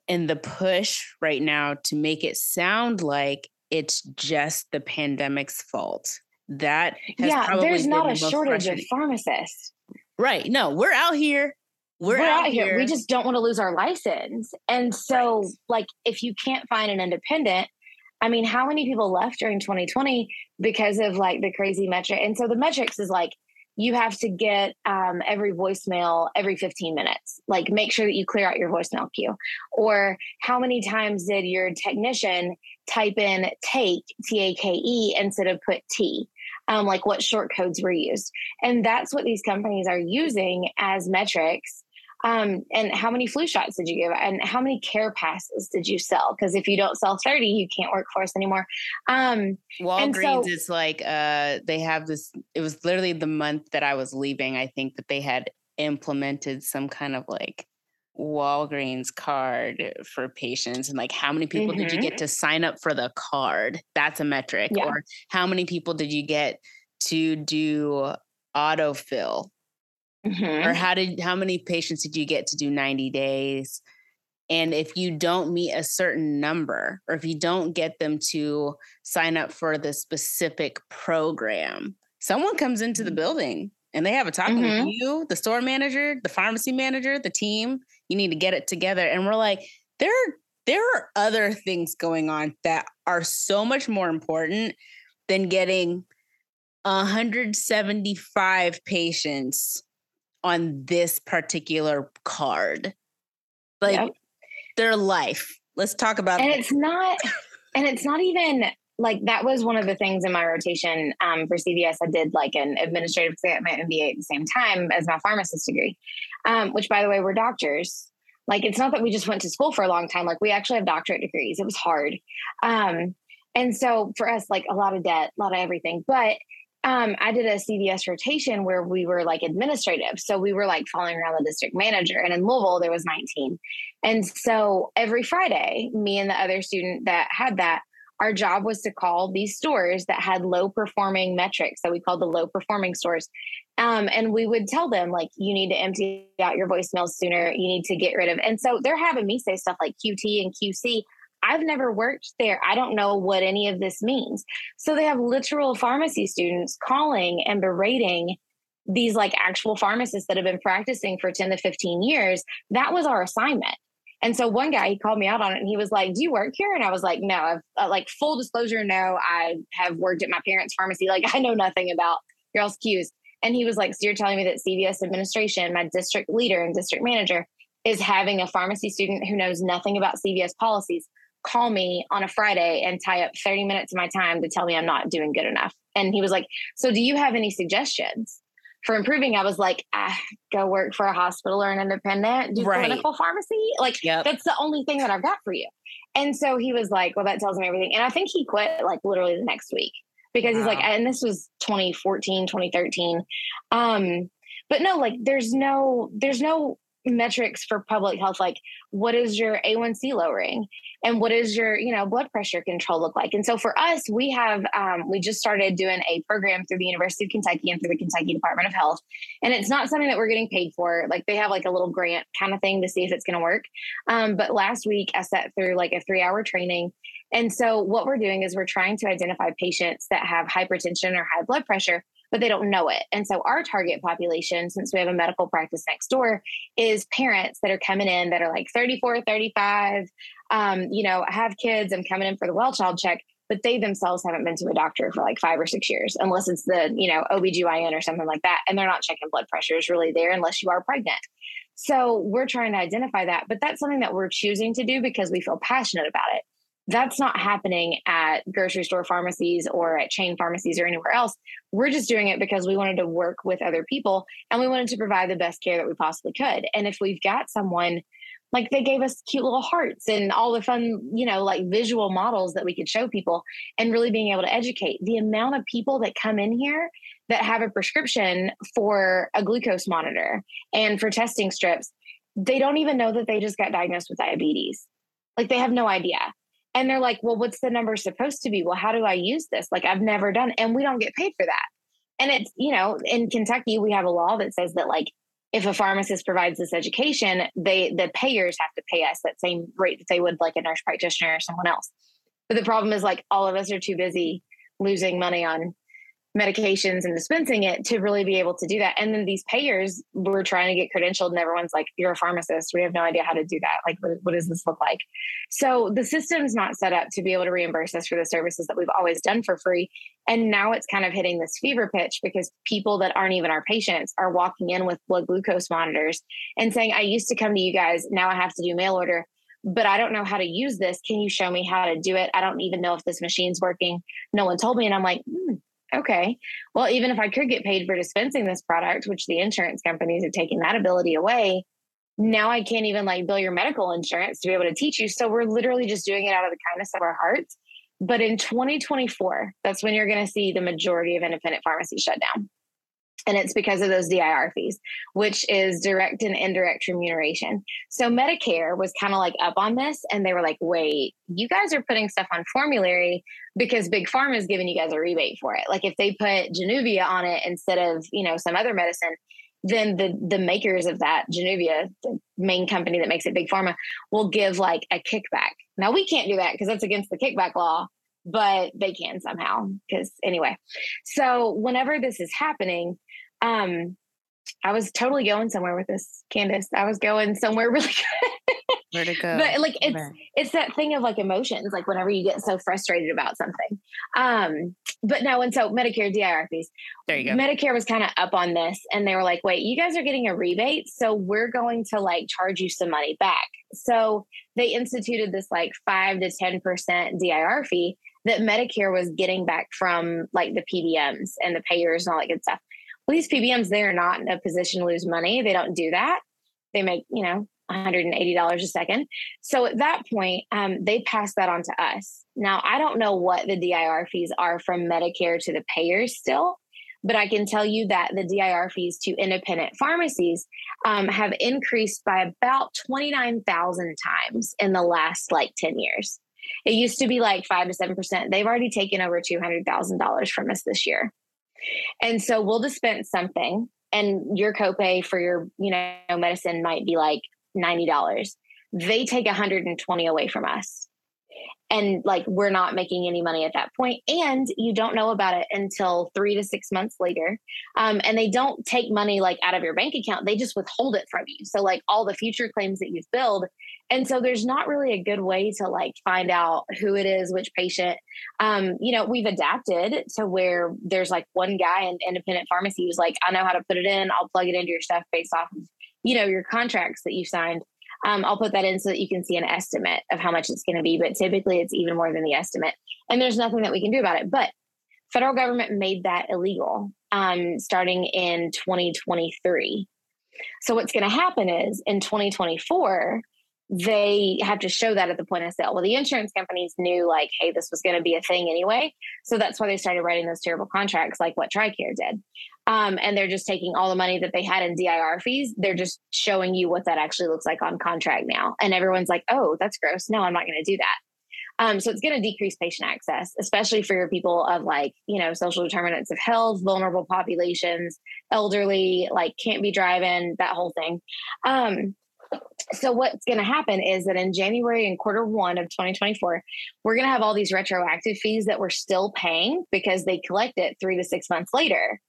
And the push right now to make it sound like it's just the pandemic's fault. That yeah, there's not a shortage of pharmacists. Right. No, we're out here. We're, we're out, out here. here. We just don't want to lose our license. And so, right. like, if you can't find an independent, I mean, how many people left during 2020 because of like the crazy metric? And so the metrics is like you have to get um, every voicemail every 15 minutes. Like make sure that you clear out your voicemail queue. Or how many times did your technician type in take, T A K E, instead of put T? Um, like what short codes were used. And that's what these companies are using as metrics um, and how many flu shots did you give? And how many CarePasses did you sell? Because if you don't sell 30, you can't work for us anymore. Um, Walgreens so, is like, uh, they have this, it was literally the month that I was leaving. I think that they had implemented some kind of like Walgreens card for patients and like how many people mm-hmm. did you get mm-hmm. to sign up for the card? That's a metric. Yeah. Or how many people did you get to do autofill Mm-hmm. Or how did how many patients did you get to do 90 days? And if you don't meet a certain number, or if you don't get them to sign up for the specific program, someone comes into the mm-hmm. building and they have a talk mm-hmm. with you, the store manager, the pharmacy manager, the team. You need to get it together. And we're like, there, there are other things going on that are so much more important than getting 175 patients on this particular card. Like yep. their life. Let's talk about And that. it's not and it's not even like that was one of the things in my rotation um, for CVS. I did like an administrative at my MBA at the same time as my pharmacist degree, um, which by the way, we're doctors. Like it's not that we just went to school for a long time. Like we actually have doctorate degrees. It was hard. Um, and so for us, like a lot of debt, a lot of everything. But um, I did a CVS rotation where we were like administrative. So we were like following around the district manager. And in Louisville, there was 19. And so every Friday, me and the other student that had that, our job was to call these stores that had low performing metrics that we called the low performing stores. Um, and we would tell them, like, you need to empty out your voicemails sooner. You need to get rid of. And so they're having me say stuff like QT and QC I've never worked there. I don't know what any of this means. So they have literal pharmacy students calling and berating these like actual pharmacists that have been practicing for 10 to 15 years. That was our assignment. And so one guy, he called me out on it and he was like, Do you work here? And I was like, No, I've uh, like full disclosure, no, I have worked at my parents' pharmacy. Like, I know nothing about your all's cues. And he was like, So you're telling me that CVS administration, my district leader and district manager, is having a pharmacy student who knows nothing about CVS policies call me on a Friday and tie up 30 minutes of my time to tell me I'm not doing good enough. And he was like, So do you have any suggestions? for improving, I was like, ah, go work for a hospital or an independent, do right. clinical pharmacy. Like yep. that's the only thing that I've got for you. And so he was like, well, that tells me everything. And I think he quit like literally the next week because wow. he's like, and this was 2014, 2013. Um, but no, like there's no, there's no metrics for public health like what is your a1c lowering? And what is your you know blood pressure control look like? And so for us we have um, we just started doing a program through the university of kentucky and through the kentucky department of health. And it's not something that we're getting paid for. Like they have like a little grant kind of thing to see if it's going to work. Um, but last week i sat through like a three hour training. And so what we're doing is we're trying to identify patients that have hypertension or high blood pressure but they don't know it. And so our target population, since we have a medical practice next door, is parents that are coming in that are like 34, 35, um, you know, have kids and coming in for the well child check, but they themselves haven't been to a doctor for like five or six years, unless it's the, you know, OBGYN or something like that. And they're not checking blood pressures really there unless you are pregnant. So we're trying to identify that, but that's something that we're choosing to do because we feel passionate about it. That's not happening at grocery store pharmacies or at chain pharmacies or anywhere else. We're just doing it because we wanted to work with other people and we wanted to provide the best care that we possibly could. And if we've got someone like they gave us cute little hearts and all the fun, you know, like visual models that we could show people and really being able to educate the amount of people that come in here that have a prescription for a glucose monitor and for testing strips. They don't even know that they just got diagnosed with diabetes. Like they have no idea and they're like well what's the number supposed to be? Well how do i use this? Like i've never done and we don't get paid for that. And it's you know in kentucky we have a law that says that like if a pharmacist provides this education they the payers have to pay us that same rate that they would like a nurse practitioner or someone else. But the problem is like all of us are too busy losing money on medications and dispensing it to really be able to do that. And then these payers were trying to get credentialed, and everyone's like, You're a pharmacist. We have no idea how to do that. Like, what, what does this look like? So the system's not set up to be able to reimburse us for the services that we've always done for free. And now it's kind of hitting this fever pitch because people that aren't even our patients are walking in with blood glucose monitors and saying, I used to come to you guys. Now I have to do mail order but I don't know how to use this. Can you show me how to do it? I don't even know if this machine's working. No one told me. And I'm like, hmm, Okay. Well, even if I could get paid for dispensing this product, which the insurance companies are taking that ability away, now I can't even like bill your medical insurance to be able to teach you. So we're literally just doing it out of the kindness of our hearts. But in 2024, that's when you're going to see the majority of independent pharmacies shut down. And it's because of those DIR fees, which is direct and indirect remuneration. So Medicare was kind of like up on this and they were like, wait, you guys are putting stuff on formulary because Big Pharma is giving you guys a rebate for it. Like if they put Januvia on it instead of, you know, some other medicine, then the the makers of that Januvia, the main company that makes it Big Pharma, will give like a kickback. Now we can't do that because that's against the kickback law but they can somehow because anyway so whenever this is happening um i was totally going somewhere with this candace. I was going somewhere really good. Where to go? But like it's it's that thing of like emotions like whenever you get so frustrated about something. Um but no and so medicare dir fees. There you go. Medicare was kind of up on this and they were like wait you guys are getting a rebate so we're going to like charge you some money back. So they instituted this like 5 to 10% dir fee that Medicare was getting back from like the PBMs and the payers and all that good stuff. These PBMs, they're not in a position to lose money. They don't do that. They make, you know, $180 a second. So at that point, um, they pass that on to us. Now, I don't know what the DIR fees are from Medicare to the payers still, but I can tell you that the DIR fees to independent pharmacies um, have increased by about 29,000 times in the last like 10 years. It used to be like five to seven percent. They've already taken over two hundred thousand dollars from us this year, and so we'll dispense something, and your copay for your you know medicine might be like ninety dollars. They take one hundred and twenty away from us. And like we're not making any money at that point and you don't know about it until three to six months later um, and they don't take money like out of your bank account they just withhold it from you. So like all the future claims that you've billed and so there's not really a good way to like find out who it is which patient. Um, you know we've adapted to where there's like one guy in independent pharmacy who's like i know how to put it in i'll plug it into your stuff based off of you know your contracts that you signed um, I'll put that in so that you can see an estimate of how much it's going to be. But typically, it's even more than the estimate, and there's nothing that we can do about it. But federal government made that illegal um, starting in 2023. So what's going to happen is in 2024 they have to show that at the point of sale. Well, the insurance companies knew like, hey, this was going to be a thing anyway. So that's why they started writing those terrible contracts like what TRICARE did. Um, and they're just taking all the money that they had in DIR fees. They're just showing you what that actually looks like on contract now. And everyone's like, oh, that's gross. No, I'm not going to do that. Um, so it's going to decrease patient access, especially for your people of like, you know, social determinants of health, vulnerable populations, elderly, like can't be driving, that whole thing. Um, so what's going to happen is that in January and quarter one of 2024, we're going to have all these retroactive fees that we're still paying because they collect it three to six months later.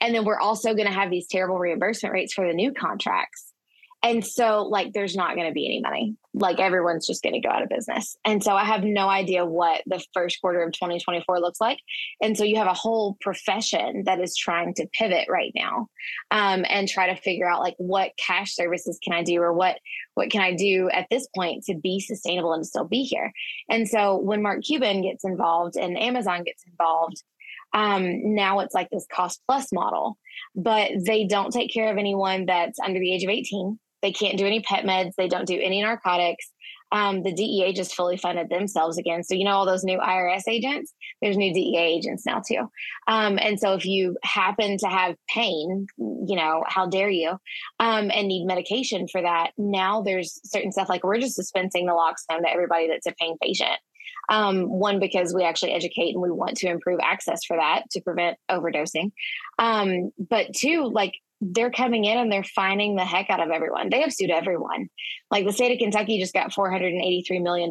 And then we're also going to have these terrible reimbursement rates for the new contracts. And so, like, there's not going to be any money. Like, everyone's just going to go out of business. And so, I have no idea what the first quarter of 2024 looks like. And so, you have a whole profession that is trying to pivot right now um, and try to figure out, like, what cash services can I do or what what can I do at this point to be sustainable and still be here. And so, when Mark Cuban gets involved and Amazon gets involved, um, now it's like this cost plus model, but they don't take care of anyone that's under the age of 18 they can't do any pet meds. They don't do any narcotics. Um, the DEA just fully funded themselves again. So, you know, all those new IRS agents, there's new DEA agents now too. Um, and so, if you happen to have pain, you know, how dare you, um, and need medication for that, now there's certain stuff like we're just dispensing naloxone to everybody that's a pain patient. Um, one, because we actually educate and we want to improve access for that to prevent overdosing. Um, but two, like they're coming in and they're finding the heck out of everyone. They have sued everyone. Like the state of Kentucky just got $483 million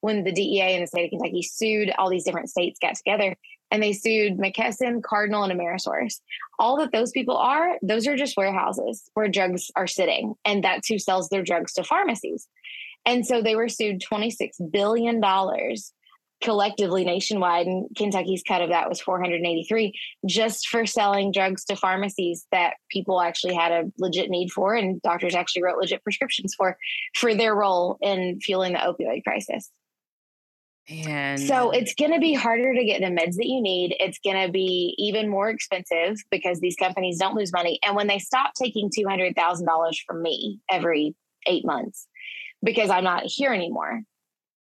when the DEA and the state of Kentucky sued all these different states got together and they sued McKesson, Cardinal, and Amerisource. All that those people are, those are just warehouses where drugs are sitting. And that's who sells their drugs to pharmacies. And so they were sued $26 billion collectively nationwide and Kentucky's cut of that was 483 just for selling drugs to pharmacies that people actually had a legit need for and doctors actually wrote legit prescriptions for for their role in fueling the opioid crisis. And so it's going to be harder to get the meds that you need. It's going to be even more expensive because these companies don't lose money. And when they stop taking $200,000 from me every eight months because I'm not here anymore,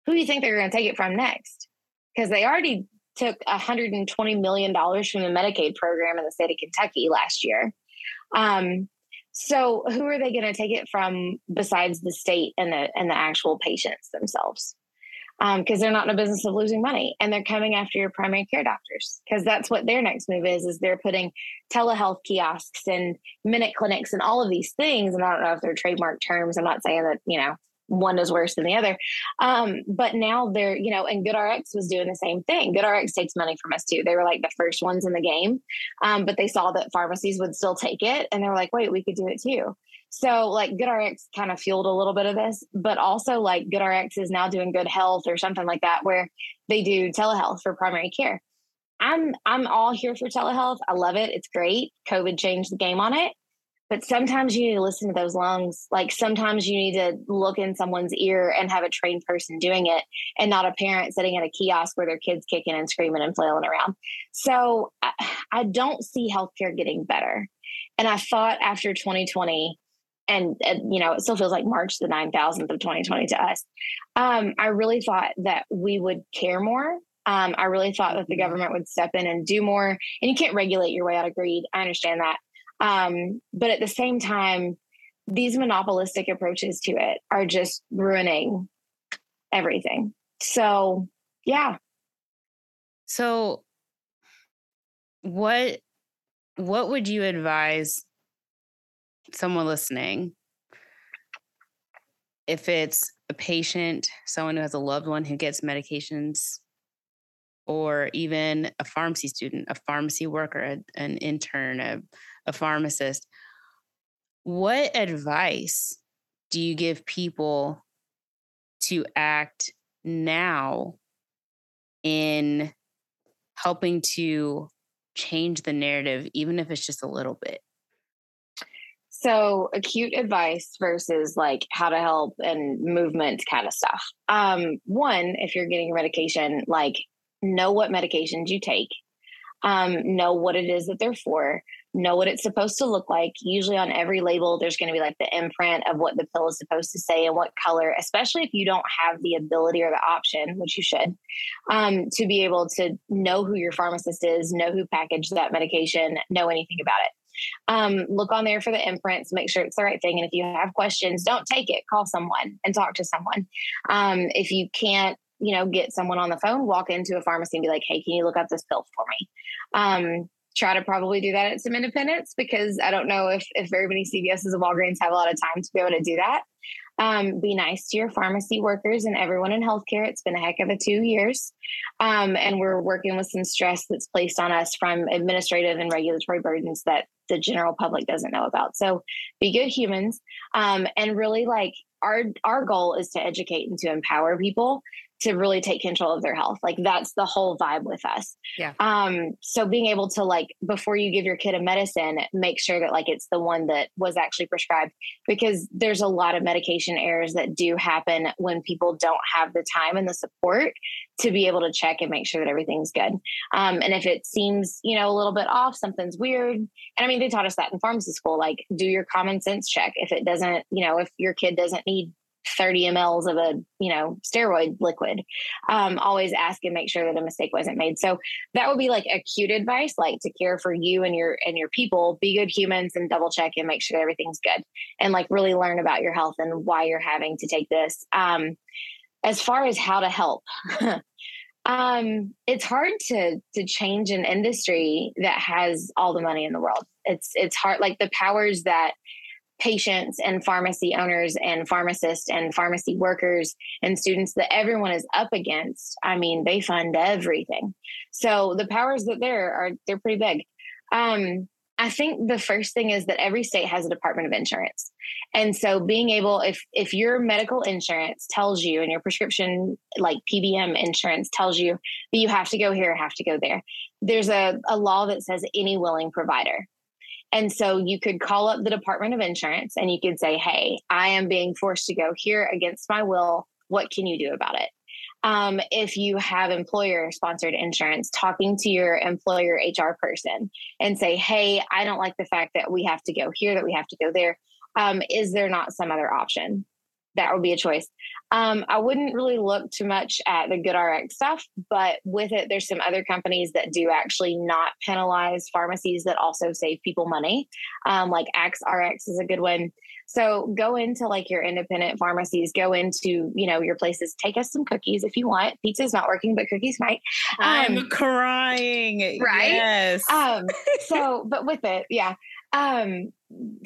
who do you think they're going to take it from next? Because they already took $120 million from the Medicaid program in the state of Kentucky last year. Um, so who are they going to take it from besides the state and the and the actual patients themselves? Because um, they're not in a business of losing money, and they're coming after your primary care doctors because that's what their next move is. Is they're putting telehealth kiosks and minute clinics and all of these things. And I don't know if they're trademark terms. I'm not saying that you know one is worse than the other. Um, but now they're, you know, and GoodRx was doing the same thing. GoodRx takes money from us too. They were like the first ones in the game, um, but they saw that pharmacies would still take it, and they were like, wait, we could do it too. So like GoodRx kind of fueled a little bit of this, but also like GoodRx is now doing Good Health or something like that, where they do telehealth for primary care. I'm I'm all here for telehealth. I love it. It's great. COVID changed the game on it but sometimes you need to listen to those lungs like sometimes you need to look in someone's ear and have a trained person doing it and not a parent sitting at a kiosk where their kids kicking and screaming and flailing around so i, I don't see healthcare getting better and i thought after 2020 and, and, you know it still feels like march the 9000th of 2020 to us um, i really thought that we would care more um, I really thought that the mm-hmm. government would step in and do more. And you can't regulate your way out of greed. I understand that. Um, but at the same time, these monopolistic approaches to it are just ruining everything. So, yeah. So, what what would you advise someone listening if it's a patient, someone who has a loved one who gets medications, or even a pharmacy student, a pharmacy worker, a, an intern, a, a pharmacist, what advice do you give people to act now in helping to change the narrative, even if it's just a little bit? So acute advice versus like how to help and movement kind of stuff. Um, one, if you're getting medication, like know what medications you take, um, know what it is that they're for, know what it's supposed to look like. Usually on every label, there's going to be like the imprint of what the pill is supposed to say and what color, especially if you don't have the ability or the option, which you should, um, to be able to know who your pharmacist is, know who packaged that medication, know anything about it. Um, look on there for the imprints, make sure it's the right thing. And if you have questions, don't take it, call someone and talk to someone. Um, if you can't, you know, get someone on the phone, walk into a pharmacy and be like, hey, can you look up this pill for me? Um, try to probably do that at some independents because I don't know if, if very many CVS's and Walgreens have a lot of time to be able to do that. Um, be nice to your pharmacy workers and everyone in healthcare. It's been a heck of a two years. Um, and we're working with some stress that's placed on us from administrative and regulatory burdens that the general public doesn't know about. So be good humans. Um, and really like our our goal is to educate and to empower people to really take control of their health. Like that's the whole vibe with us. Yeah. Um, so being able to like before you give your kid a medicine, make sure that like it's the one that was actually prescribed because there's a lot of medication errors that do happen when people don't have the time and the support to be able to check and make sure that everything's good. Um, and if it seems, you know, a little bit off, something's weird. And I mean, they taught us that in pharmacy school, like do your common sense check. If it doesn't, you know, if your kid doesn't need 30 mLs of a you know steroid liquid um, always ask and make sure that a mistake wasn't made. So that would be like acute advice like to care for you and your and your people. Be good humans and double check and make sure everything's good. And like really learn about your health and why you're having to take this. Um, as far as how to help um, it's hard to to change an industry that has all the money in the world. It's it's hard like the powers that patients and pharmacy owners and pharmacists and pharmacy workers and students that everyone is up against i mean they fund everything. So the powers that there are they're pretty big. Um, i think the first thing is that every state has a department of insurance. And so being able if if your medical insurance tells you and your prescription like pbm insurance tells you that you have to go here have to go there there's a, a law that says any willing provider and so you could call up the Department of Insurance and you could say, Hey, I am being forced to go here against my will. What can you do about it? Um, if you have employer sponsored insurance, talking to your employer HR person and say, Hey, I don't like the fact that we have to go here, that we have to go there. Um, is there not some other option? That would be a choice. Um, I wouldn't really look too much at the GoodRx stuff, but with it, there's some other companies that do actually not penalize pharmacies that also save people money. Um, like AxRx is a good one. So go into like your independent pharmacies, go into, you know, your places, take us some cookies if you want. Pizza's not working, but cookies might. Um, I'm crying. Right. Yes. Um, so, but with it, yeah. Um,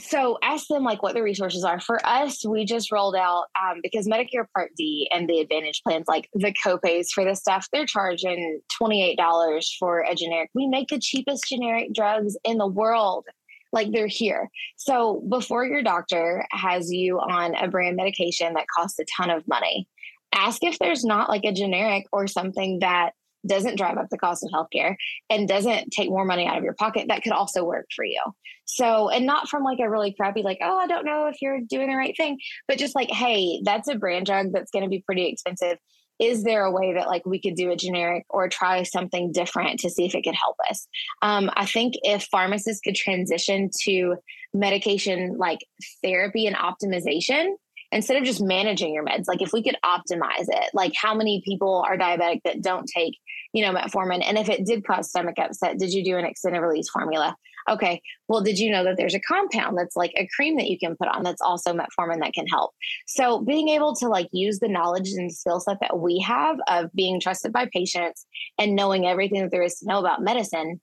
so ask them like what the resources are. For us, we just rolled out um, because Medicare Part D and the Advantage plans, like the copays for this stuff, they're charging twenty eight dollars for a generic. We make the cheapest generic drugs in the world. Like they're here. So before your doctor has you on a brand medication that costs a ton of money, ask if there's not like a generic or something that doesn't drive up the cost of healthcare and doesn't take more money out of your pocket, that could also work for you. So, and not from like a really crappy, like, oh, I don't know if you're doing the right thing, but just like, hey, that's a brand drug that's going to be pretty expensive. Is there a way that like we could do a generic or try something different to see if it could help us? Um, I think if pharmacists could transition to medication like therapy and optimization, instead of just managing your meds, like if we could optimize it, like how many people are diabetic that don't take, you know, metformin? And if it did cause stomach upset, did you do an extended release formula? Okay, well, did you know that there's a compound that's like a cream that you can put on that's also metformin that can help? So being able to like use the knowledge and skill set that we have of being trusted by patients and knowing everything that there is to know about medicine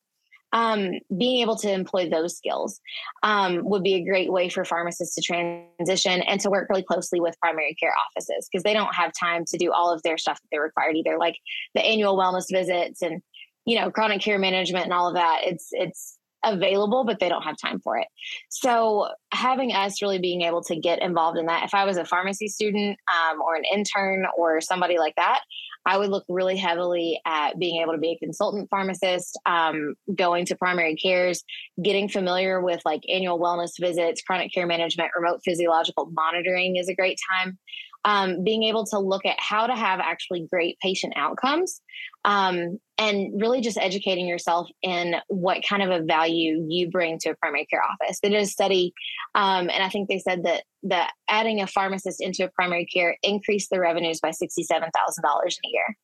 um, being able to employ those skills um, would be a great way for pharmacists to transition and to work really closely with primary care offices because they don't have time to do all of their stuff that they're required either, like the annual wellness visits and you know chronic care management and all of that. It's it's available, but they don't have time for it. So having us really being able to get involved in that, if I was a pharmacy student um, or an intern or somebody like that, I would look really heavily at being able to be a consultant pharmacist, um, going to primary cares, getting familiar with like annual wellness visits, chronic care management, remote physiological monitoring is a great time um, being able to look at how to have actually great patient outcomes um, and really just educating yourself in what kind of a value you bring to a primary care office. They did a study, um, and I think they said that that adding a pharmacist into a primary care increased the revenues by sixty-seven thousand dollars in a year.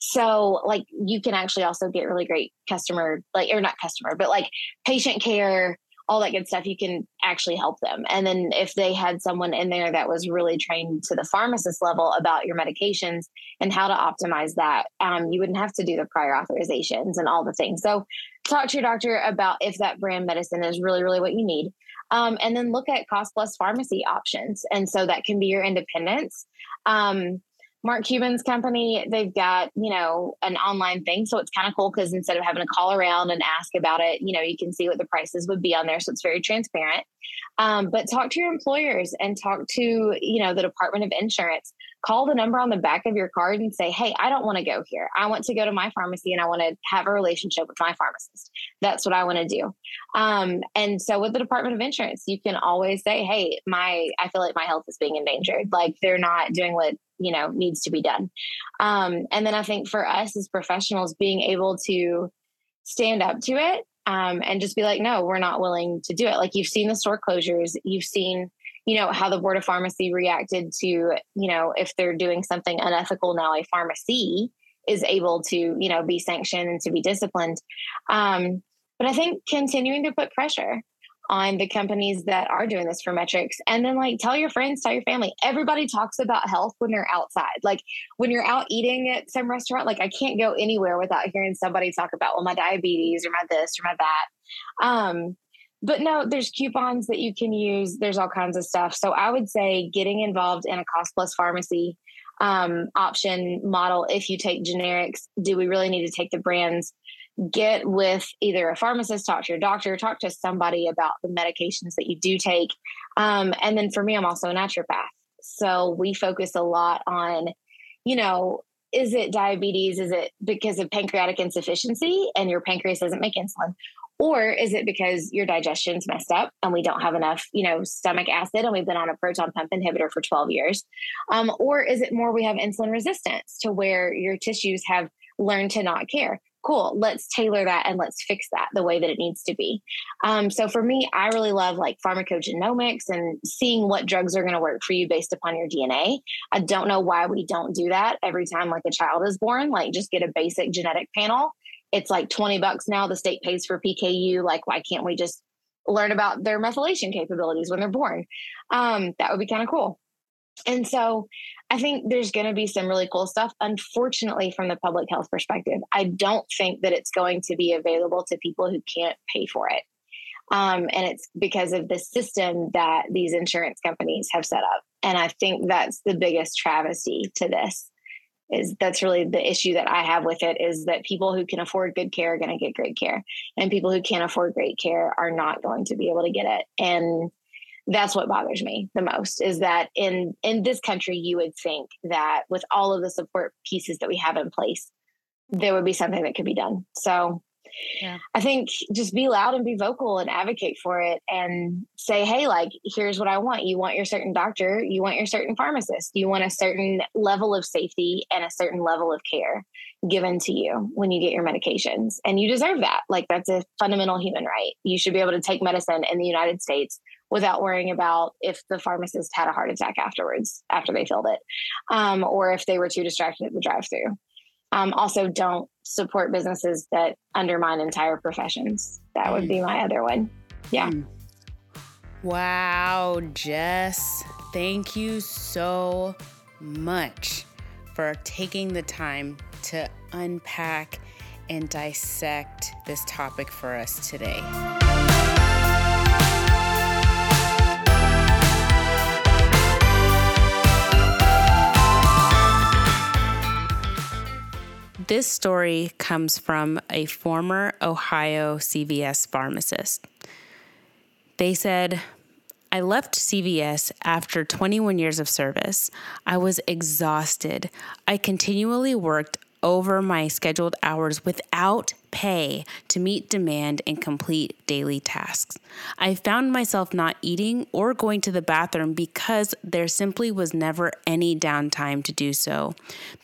So, like, you can actually also get really great customer, like, or not customer, but like patient care, all that good stuff, you can actually help them. And then if they had someone in there that was really trained to the pharmacist level about your medications and how to optimize that, um, you wouldn't have to do the prior authorizations and all the things. So talk to your doctor about if that brand medicine is really, really what you need. Um, and then look at cost plus pharmacy options. And so that can be your independence. Um, Mark Cuban's company, they've got, you know, an online thing. So it's kind of cool because instead of having to call around and ask about it, you know, you can see what the prices would be on there. So it's very transparent. Um, but talk to your employers and talk to, you know, the Department of Insurance. Call the number on the back of your card and say, hey, I don't want to go here. I want to go to my pharmacy and I want to have a relationship with my pharmacist. That's what I want to do. Um, and so with the Department of Insurance, you can always say, hey, my, I feel like my health is being endangered. Like they're not doing what you know needs to be done. Um, and then i think for us as professionals being able to stand up to it um, and just be like no we're not willing to do it. Like you've seen the store closures. You've seen you know how the board of pharmacy reacted to you know if they're doing something unethical now a pharmacy is able to you know be sanctioned and to be disciplined. Um, but i think continuing to put pressure on the companies that are doing this for metrics. And then like tell your friends tell your family. Everybody talks about health when they're outside. Like when you're out eating at some restaurant like i can't go anywhere without hearing somebody talk about well my diabetes or my this or my that. Um but no there's coupons that you can use. There's all kinds of stuff. So i would say getting involved in a cost plus pharmacy um, option model if you take generics do we really need to take the brands get with either a pharmacist, talk to your doctor, talk to somebody about the medications that you do take. Um, and then for me, I'm also a naturopath. So we focus a lot on, you know, is it diabetes? Is it because of pancreatic insufficiency and your pancreas doesn't make insulin? Or is it because your digestion's messed up and we don't have enough, you know, stomach acid and we've been on a proton pump inhibitor for 12 years? Um, or is it more we have insulin resistance to where your tissues have learned to not care? Cool let's tailor that and let's fix that the way that it needs to be. Um, so for me i really love like pharmacogenomics and seeing what drugs are going to work for you based upon your dna i don't know why we don't do that every time like a child is born like just get a basic genetic panel. It's like 20 bucks now the state pays for pku like why can't we just learn about their methylation capabilities when they're born? Um, that would be kind of cool. And so I think there's going to be some really cool stuff. Unfortunately, from the public health perspective, I don't think that it's going to be available to people who can't pay for it. Um, and it's because of the system that these insurance companies have set up. And I think that's the biggest travesty to this is that's really the issue that I have with it is that people who can afford good care are going to get great care and people who can't afford great care are not going to be able to get it. And that's what bothers me the most is that in in this country you would think that with all of the support pieces that we have in place there would be something that could be done so yeah. I think just be loud and be vocal and advocate for it and say, hey, like, here's what I want. You want your certain doctor, you want your certain pharmacist, you want a certain level of safety and a certain level of care given to you when you get your medications. And you deserve that. Like, that's a fundamental human right. You should be able to take medicine in the United States without worrying about if the pharmacist had a heart attack afterwards after they filled it um, or if they were too distracted at the drive through um, also don't support businesses that undermine entire professions that would be my other one yeah mm. wow jess thank you so much for taking the time to unpack and dissect this topic for us today. This story comes from a former Ohio CVS pharmacist. They said, I left CVS after 21 years of service. I was exhausted. I continually worked over my scheduled hours without pay to meet demand and complete daily tasks. I found myself not eating or going to the bathroom because there simply was never any downtime to do so.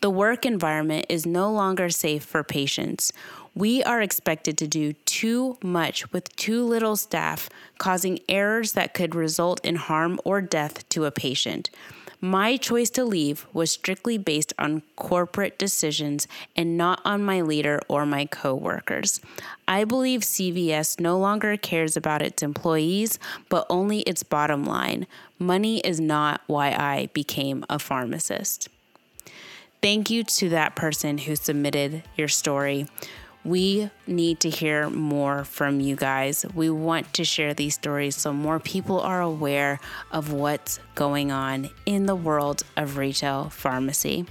The work environment is no longer safe for patients. We are expected to do too much with too little staff, causing errors that could result in harm or death to a patient. My choice to leave was strictly based on corporate decisions and not on my leader or my coworkers. I believe CVS no longer cares about its employees, but only its bottom line. Money is not why I became a pharmacist. Thank you to that person who submitted your story. We need to hear more from you guys. We want to share these stories so more people are aware of what's going on in the world of retail pharmacy.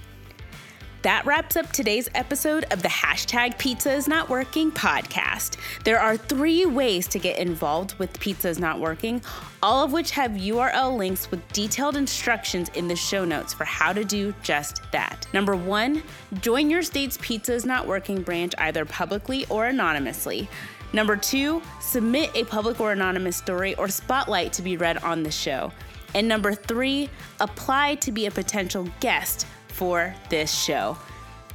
That wraps up today's episode of the hashtag Pizza is Not Working podcast. There are three ways to get involved with Pizza is Not Working, all of which have URL links with detailed instructions in the show notes for how to do just that. Number one, join your state's Pizza is Not Working branch either publicly or anonymously. Number two, submit a public or anonymous story or spotlight to be read on the show. And number three, apply to be a potential guest for this show.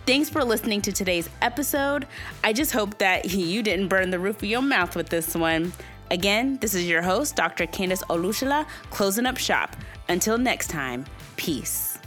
Thanks for listening to today's episode. I just hope that you didn't burn the roof of your mouth with this one. Again, this is your host, Dr. Candace Olushala, closing up shop. Until next time, peace.